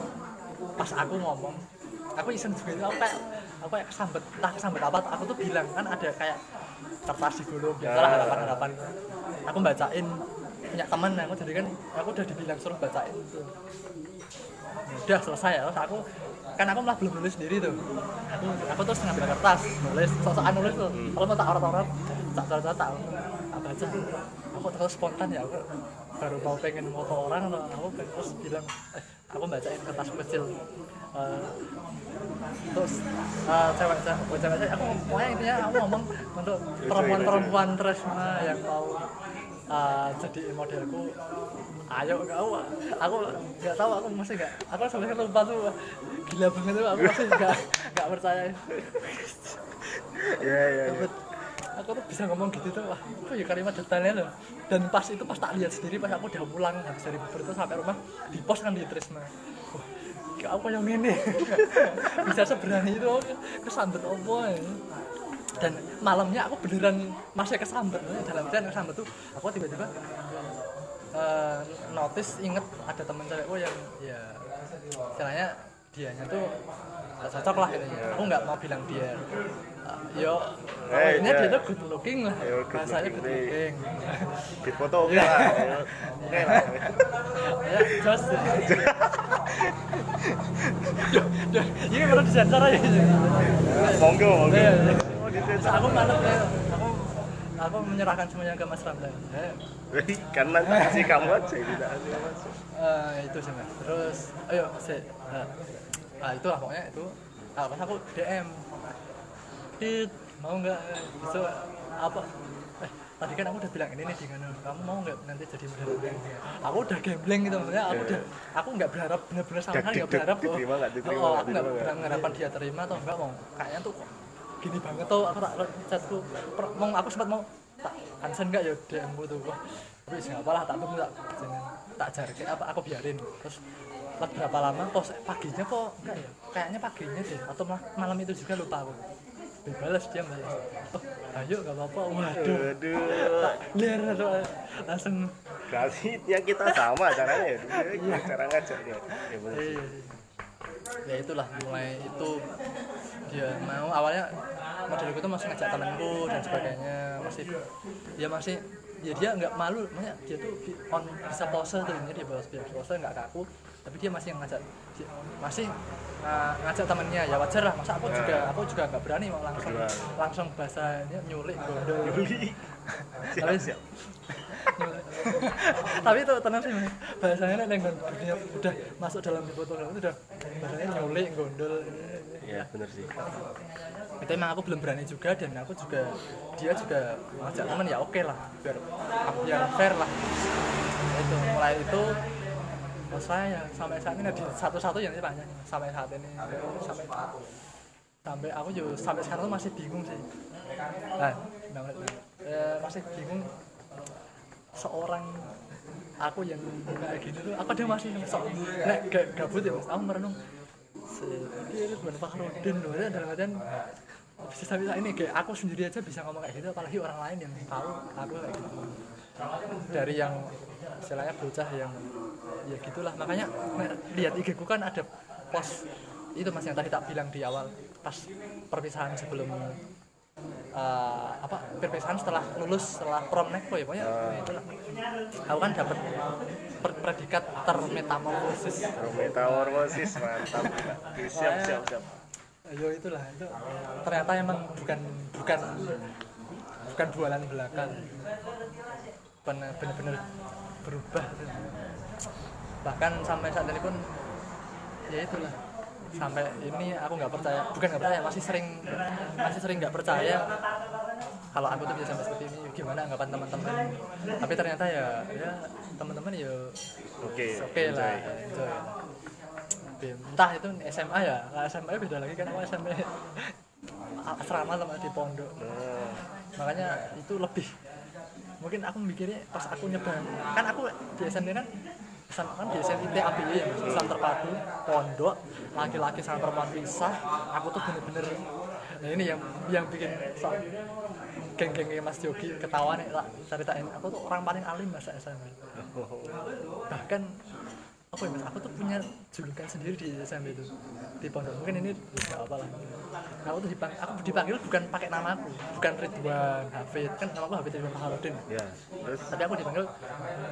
pas aku ngomong aku iseng juga itu aku kayak aku kayak kesambet entah kesambet apa aku tuh bilang kan ada kayak kertas digulung biasalah harapan harapan aku bacain punya teman aku jadi kan aku udah dibilang suruh bacain. Itu udah selesai ya terus aku kan aku malah belum nulis sendiri tuh. Aku aku terus ngambil kertas nulis sosokan nulis tuh. Kalau mau tak orang-orang tak tak tak tak tak baca aku terus spontan ya aku baru mau pengen foto orang atau aku terus bilang eh, aku bacain kertas kecil. Eh, terus eh, cewek cewek cewek cewek aku pokoknya intinya aku ngomong untuk perempuan-perempuan terus yang mau eh, jadi modelku. Ayo kau aku nggak tahu aku masih nggak aku sampai lupa tuh gila banget tuh aku masih nggak nggak percaya. Ya ya ya aku tuh bisa ngomong gitu tuh wah itu ya kalimat detailnya loh dan pas itu pas tak lihat sendiri pas aku udah pulang habis dari bubur itu sampai rumah di pos kan di Trisma. Wah apa yang ini? Bisa seberani itu kesambet opo ya? Dan malamnya aku beneran masih kesambet dalam artian kesambet tuh. Aku tiba-tiba eh, notice inget ada temen cewekku yang ya istilahnya dianya tuh cocok lah gitu. Aku nggak mau bilang dia yo Eh, pokoknya dia- dia tuh good looking lah. Yo, good looking, good looking di foto oke lah ya. oke lah. Ya just. Ini perlu disensor aja. Monggo monggo. Iya, iya. oh aku manut ya aku aku menyerahkan semuanya ke Mas Ramdan. Eh, kan nanti kasih kamu aja tidak Eh, itu sih mas. Terus ayo se nah, nah, itulah pokoknya itu. Nah, pas aku DM Dit, mau nggak besok apa? Eh tadi kan aku udah bilang ini nih dengan kamu mau nggak nanti jadi model aku? Udah gambling gitu maksudnya aku udah aku nggak berharap bener-bener sama sekali nggak berharap nggak, diterima oh, nggak, aku nggak berharap dia terima atau enggak mau. Kayaknya tuh kok gini banget tuh aku tak chatku mau aku sempat mau tak cancel enggak ya DM tuh wah. Tapi siapa lah tak tunggu tak jangan tak jarak apa aku biarin. Terus berapa lama kok paginya kok enggak ya? Kayaknya paginya deh atau malam itu juga lupa aku dia balas dia balas oh ayo nggak apa-apa waduh aduh. Liar langsung. Berarti yang kita sama caranya ya. Iya, cara ya benar sih. Iya. ya itulah mulai itu dia mau awalnya modelku itu masih ngajak temanku dan sebagainya. Masih ya masih ya dia nggak malu. Makanya dia tuh on bisa pose tuh ini dia bisa pose nggak kaku tapi dia masih ngajak dia- masih uh, ngajak temennya. Ya wajar lah masa aku juga aku juga nggak berani mau langsung Berdua. langsung bahasanya nyulik gondol Yuli tapi tapi itu tenang sih Mas. bahasanya nek neng dunia udah masuk dalam di foto. Itu udah bahasanya nyulik gondol. Ya benar sih. Itu emang aku belum berani juga dan aku juga dia juga ngajak temen. Ya oke lah biar biar fair lah. Itu mulai itu oh saya sampai saat ini satu-satu yang ini banyak sampai saat ini. Sampai sampai aku juga sampai sekarang masih bingung sih. Nah, nah, masih bingung seorang aku yang kayak gini tuh apa dia masih sok? Nek ga- gabut ya mas. Aku merenung. Itu bukan Fakhrudin loh ya dalam artian bisa saat ini kayak aku sendiri aja bisa ngomong kayak gitu apalagi orang lain yang tahu aku kayak gitu dari yang istilahnya bocah yang ya gitulah. Makanya nek lihat IG ku kan ada post itu mas yang tadi tak bilang di awal pas perpisahan sebelum eh, apa perpisahan setelah lulus setelah prom neko ya pokoknya itulah. Aku kan dapat per- predikat termetamorfosis. Metamorfosis mantap. Siap siap siap. Ayo itulah itu. Ternyata emang bukan bukan bukan jualan belakang bener-bener berubah. Bahkan sampai saat ini pun ya itulah. Sampai ini aku nggak percaya bukan nggak percaya masih sering masih sering nggak percaya kalau aku tuh bisa sampai seperti ini. Gimana anggapan teman-teman? Tapi ternyata ya ya teman-teman ya oke oke lah enjoy. entah itu SMA ya kalau SMA beda lagi kan aku SMA asrama sama di pondok. Nah, makanya itu lebih mungkin aku mikirnya pas aku nyoba kan aku di SMP kan sama kan di SMP ABY ya Islam terpadu pondok laki-laki sama perempuan pisah. Aku tuh bener-bener nah ini yang yang bikin so, geng-gengnya Mas Yogi ketawa nih lah ceritain. Aku tuh orang paling alim masa SMP bahkan apa ya mas? Aku tuh punya julukan sendiri di SMP itu. Di pondok. Mungkin ini nggak apa lah. Aku tuh dipanggil aku dipanggil bukan pakai nama aku bukan Ridwan Hafid. Kan nama aku Hafid Ridwan Fahrudin ya terus? Tapi aku dipanggil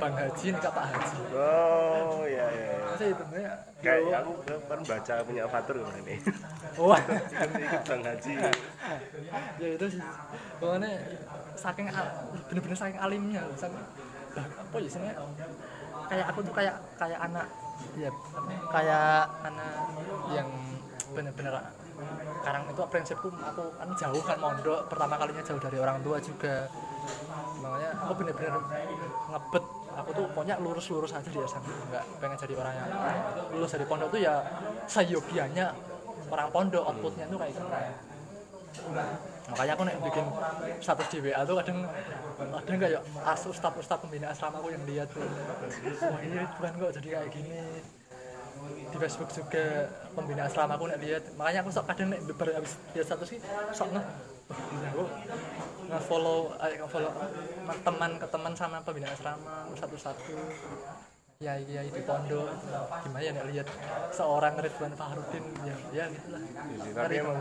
Bang Haji Kak Pak Haji. Oh ya ya, ya. masa itu sebenarnya kayak aku kan baca punya Fatur kemarin ini. Wah ikut Bang Haji. Ya itu sih. Pokoknya saking bener-bener saking alimnya. Saking apa ya sebenarnya kayak aku tuh kayak kayak anak. Ya kayak anak. yang bener-bener sekarang itu prinsipku aku kan jauh kan mondok pertama kalinya jauh dari orang tua juga. Makanya aku bener-bener ngebet aku tuh pokoknya lurus-lurus aja di SMP nggak pengen jadi orang yang lulus dari pondok tuh ya seyogianya orang pondok outputnya tuh kayak gitu makanya aku nih bikin status di WA tuh kadang ada nggak ya as ustad ustad pembina asrama aku yang lihat tuh. Wah ini bukan kok jadi kayak gini. Di Facebook juga pembina asrama aku nih lihat. Makanya aku sok kadang nih baru habis lihat status sih sok nge aku nge-follow eh, nge-follow teman ke teman sama pembina asrama satu-satu ya iya di pondok. Gimana ya nek lihat seorang Ridwan Fahrudin? Ya ya gitulah Jadi, tapi emang.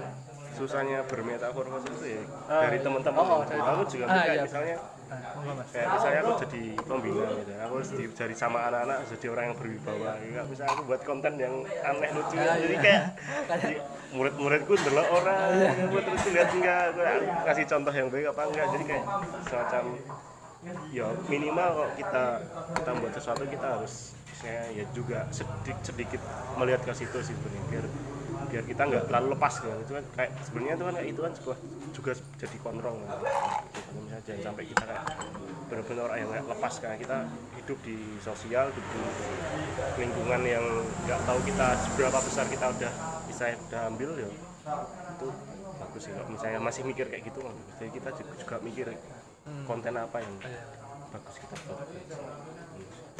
Susahnya bermetafor itu ya? Ah, dari iya. teman-teman. Oh, dari- aku juga Ah, kayak iya. misalnya nah, monggo mas. kayak misalnya aku jadi pembina gitu. Aku harus di- jadi sama anak-anak jadi orang yang berwibawa gitu. Nggak bisa aku buat konten yang aneh lucu. Ah, jadi iya. kayak kayak murid-muridku delok orang aku terus lihat enggak aku kasih contoh yang baik apa enggak. Jadi kayak semacam ya minimal kok kita kita buat sesuatu kita harus misalnya ya juga sedikit sedikit melihat ke situ sih biar biar kita nggak terlalu lepas gitu itu kan kayak sebenarnya itu kan kayak itu kan sebuah juga jadi kontrol kan. gitu. misalnya jangan sampai kita kayak benar-benar orang yang lepas karena kita hidup di sosial hidup di lingkungan yang nggak tahu kita seberapa besar kita udah bisa udah ambil ya itu bagus sih kalau misalnya masih mikir kayak gitu kan jadi kita juga, juga mikir konten apa yang Iya. bagus kita buat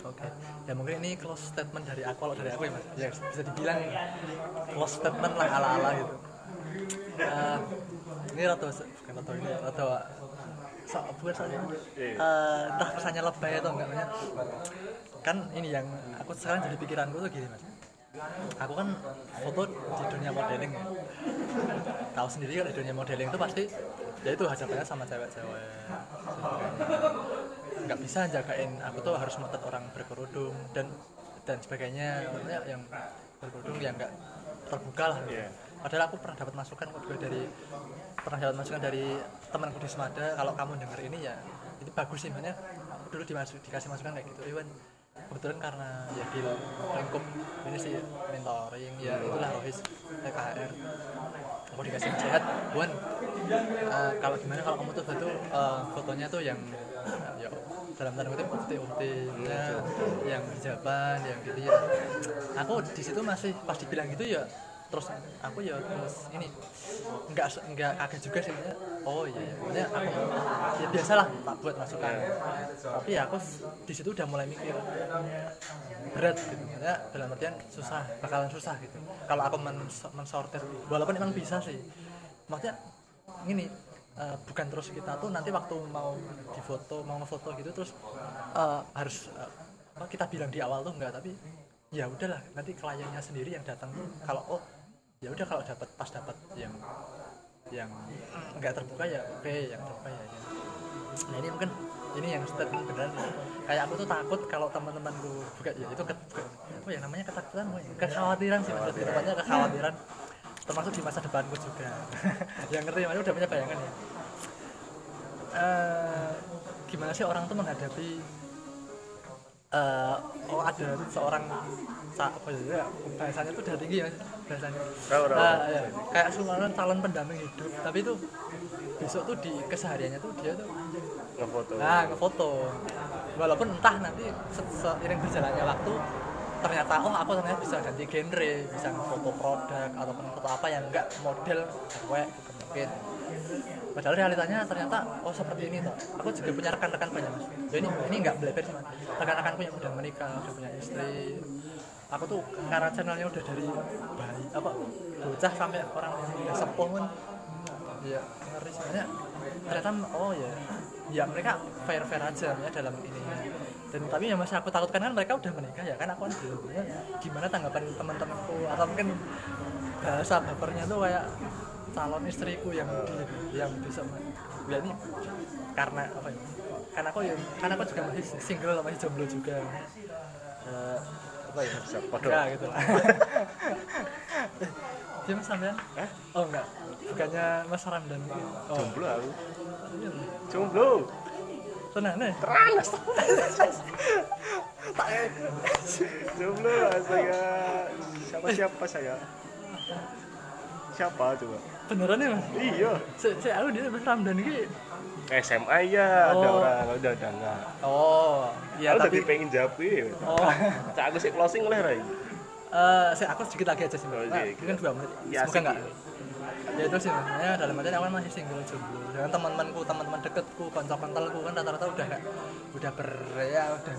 Oke, ya mungkin ini close statement dari aku kalau dari aku ya mas, ya bisa dibilang close statement lah ala-ala gitu. Eh, ini rata bukan rata ini rata so, bukan soalnya. Eh, entah kesannya lebay atau enggak maksudnya. Kan ini yang aku sekarang jadi pikiranku tuh gini mas. Aku kan foto di dunia modeling ya. Tahu sendiri kan di dunia modeling itu pasti ya itu hadapannya sama cewek-cewek nggak bisa jagain. Aku tuh harus motret orang berkerudung dan dan sebagainya. Maksudnya yang berkerudung yang nggak terbuka lah. Iya. padahal aku pernah dapat masukan kok juga dari pernah dapat masukan dari temanku di Semada kalau kamu denger ini ya itu bagus sih. Makanya aku dulu dimasuk dikasih masukan kayak gitu. Iwan kebetulan karena ya di lingkup ini sih mentoring ya itulah Rohis PKR aku dikasih nasihat Wan eh, kalau gimana? Kalau kamu tuh foto eh, fotonya tuh yang ya dalam tanda kutip ukti ukti ya, yang hijaban yang gitu ya aku di situ masih pas dibilang gitu ya terus aku ya terus ini nggak nggak kaget juga sih. Oh iya ya maksudnya aku ya biasalah tak buat masukan. Tapi ya aku di situ udah mulai mikir berat gitu. Maksudnya dalam artian susah bakalan susah gitu. Kalau aku men- mensortir walaupun emang bisa sih. Maksudnya gini eh, bukan terus kita tuh nanti waktu mau difoto mau ngefoto gitu terus eh, harus apa kita bilang di awal tuh enggak tapi ya udahlah nanti kliennya sendiri yang datang tuh kalau oh ya udah kalau dapat pas dapat yang yang enggak terbuka ya oke yang terbuka ya, ya. nah ini mungkin ini yang statement beneran kayak aku tuh takut kalau teman-temanku buka ya itu ke, ke- apa ya namanya ketakutan kekhawatiran sih maksudnya kekhawatiran termasuk di masa depanku juga yang ngerti mana udah punya bayangan ya Eh, gimana sih orang tuh menghadapi eh oh ada seorang apa ya bahasanya tuh udah tinggi ya bahasanya tahu. Ah, ya. kayak sumbangan calon pendamping hidup tapi tuh besok tuh di kesehariannya tuh dia tuh ngefoto nah ngefoto walaupun entah nanti se- seiring berjalannya waktu ternyata oh aku ternyata bisa ganti genre bisa ngefoto produk ataupun foto apa yang enggak model gitu mungkin. Padahal realitanya ternyata oh seperti ini toh. Aku juga punya rekan-rekan banyak mas. Ya ini ini nggak beleber sih rekan-rekanku yang udah menikah udah punya istri. Aku tuh karena channelnya udah dari bayi apa bocah sampai orang yang udah sepuh kan ya ngeri sebenarnya. Ternyata oh ya. Ya mereka fair fair aja ya dalam ini dan tapi yang masih aku takutkan kan mereka udah menikah ya kan aku kan belum Ya, gimana tanggapan teman-temanku? Atau mungkin bahasa bapernya tuh kayak calon istriku yang di, yang bisa ya ini karena apa ya? Karena aku ya karena aku juga masih single masih jomblo juga. Eh, apa ya? Siap, podo. ya gitu. Lah dia mas Ramdan Eh? oh enggak. Bukannya mas Ramdan? Oh Jomblo aku. Jomblo. Tenang nih Teranas. Jomblo astaga. Siapa siapa saya? Siapa coba? beneran nih mas Iya. saya aku dia mas Ramdan ini SMA ya ada Oh. orang udah udah enggak. oh iya tapi pengen jawab ya. oh Cak aku sih closing oleh Rai. eh saya aku sedikit lagi aja sih Oh, Mas. iya, iya. ini kan dua menit Iya, semoga enggak. Ya itu sih makanya dalam artian aku masih single jomblo. Dengan teman-temanku teman-teman deketku kanca-kancaku kan rata-rata udah kayak udah ber ya udah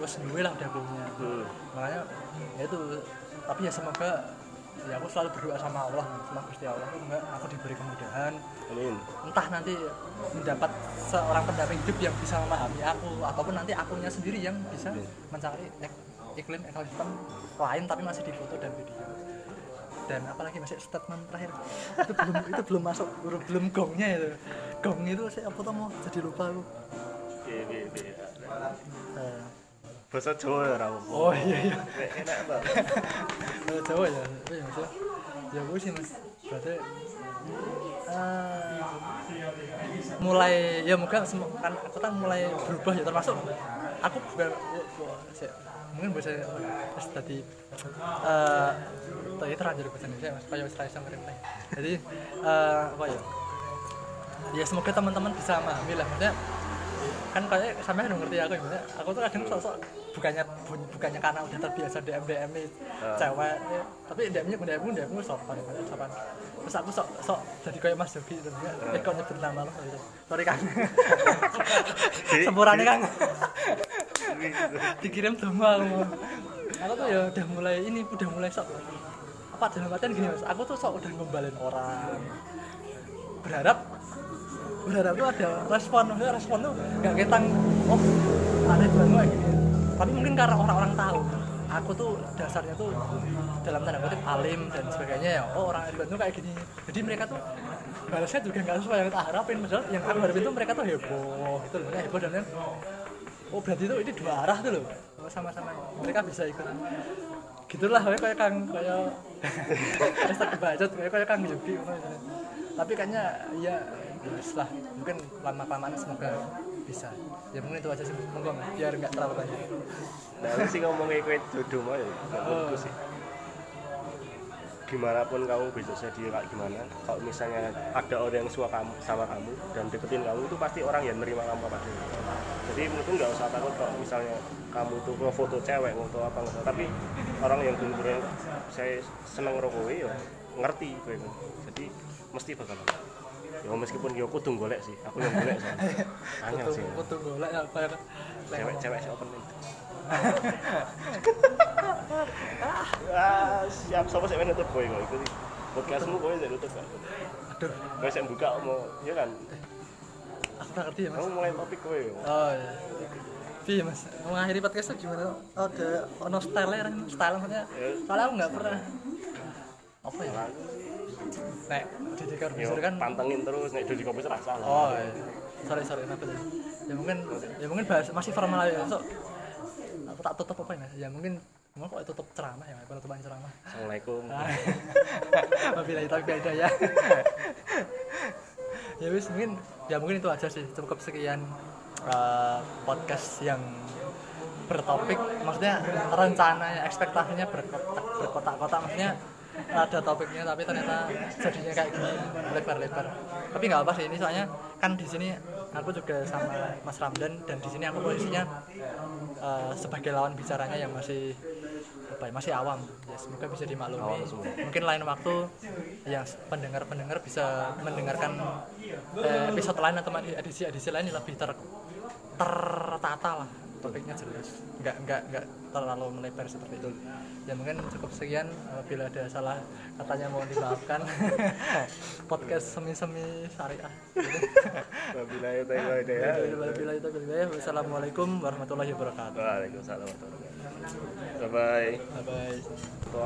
wes duwe lah udah punya. Hmm. makanya ya itu. Tapi ya semoga ya aku selalu berdoa sama Allah sama Gusti Allah. Enggak aku diberi kemudahan. Amin. entah nanti mendapat seorang pendamping hidup yang bisa memahami aku ataupun nanti akunya sendiri yang bisa mencari ek- iklim ekosistem lain tapi masih di foto dan video dan apalagi masih statement terakhir itu belum itu belum masuk belum belum gongnya itu gong itu saya apa tuh mau jadi lupa aku oke, oke. Eh, Bahasa Jawa ya Rawo. oh iya iya Enak banget. Kalau Jawa ya, apa ya maksudnya? Ya gue sih mas, berarti eh, mulai ya mungkin kan aku kan mulai berubah ya termasuk aku bukan mungkin bisa terus tadi eh tadi terlanjur bahasa Indonesia mas. Kayak Israel sama Rimlay jadi eh, apa ya? Ya semoga teman-teman bisa memahami lah. Maksudnya kan kayak sampai udah ngerti aku ya aku tuh kadang sosok bukannya bu- bukannya karena udah terbiasa DM DM cewek ya. tapi DM nya DM DM sopan sopan terus aku sok sok jadi kayak Mas Yogi gitu ya eh kok nyebut nama lo? Gitu sorry. Kang. Sempurane kang. Dikirim semua aku. Aku tuh ya udah mulai ini udah mulai sok. Apa dalam artian gini mas? Aku tuh sok udah ngombalin orang. Berharap berharap tuh ada respon. Maksudnya respon tuh gak ketang oh aneh banget gini tapi mungkin karena orang-orang tahu aku tuh dasarnya tuh dalam tanda kutip alim dan sebagainya ya. Oh orang Ridwan tuh kayak gini. Jadi mereka tuh balasnya juga nggak sesuai yang tak harapin. Padahal yang aku harapin tuh mereka tuh heboh itu loh. Heboh dan oh berarti tuh ini dua arah tuh loh. Oh, sama-sama mereka bisa ikut. Gitulah kayak kayak kang kayak Mister kebacot kayak kayak kang Yogi gitu. tapi kayaknya ya wis lah mungkin lama kelamaan semoga bisa. Ya mungkin itu aja sih. Monggo biar nggak terlalu banyak. Nah, sih ngomongnya kue jodoh mah ya, menurutku sih. Gimana pun kamu besoknya dia kayak gimana, kalau misalnya ada orang yang suka kamu sama kamu dan deketin kamu itu pasti orang yang nerima kamu apa adanya. Jadi mungkin nggak usah takut kalau misalnya kamu tuh ngefoto cewek, foto apa nggak tapi orang yang bener-bener saya seneng rokok ya ngerti gue Jadi mesti bakal ya meskipun aku tuh golek sih, aku yang golek sih. Angel sih. Kutu golek apa ya Cewek-cewek sih open mind. ah, siap siapa sih yang nutup kowe kok iku sih. Podcastmu kowe sing nutup kok. aduh Kowe sing buka mau ya kan. aku nggak ngerti ya mas Kamu mulai topik kowe. kok. oh iya Iya mas, mengakhiri podcast itu gimana? Oh, ada ono style kan, style maksudnya. Soalnya aku nggak pernah apa ya? Nek, yo Corbuzier kan pantengin terus nek Dodi Kopi rasa lah. Oh, iya. sorry sorry kenapa ya? Ya mungkin ya mungkin bahas masih formal aja. So, aku tak tutup apa ya? Ya mungkin mau kok tutup ceramah ya, penutupan ceramah. Assalamualaikum. Wabillahi taufiq hidayah. ya. ya wis mungkin ya mungkin itu aja sih. Cukup sekian eh, podcast yang bertopik maksudnya rencananya ekspektasinya berkotak berkotak-kotak maksudnya ada topiknya tapi ternyata jadinya kayak gini lebar-lebar. Tapi nggak apa sih ini soalnya kan di sini aku juga sama Mas Ramdan dan di sini aku posisinya eh, sebagai lawan bicaranya yang masih apa ya, masih awam. Ya semoga bisa dimaklumi. Mungkin lain waktu yang pendengar-pendengar bisa mendengarkan eh, episode lain atau edisi-edisi lain yang lebih ter tertata lah topiknya jelas. Nggak nggak nggak terlalu melebar seperti itu. Ya mungkin cukup sekian apabila ada salah katanya mohon dimaafkan. Podcast semi semi syariah. Wassalamualaikum warahmatullahi wabarakatuh. Waalaikumsalam warahmatullahi wabarakatuh. Bye bye. bye bye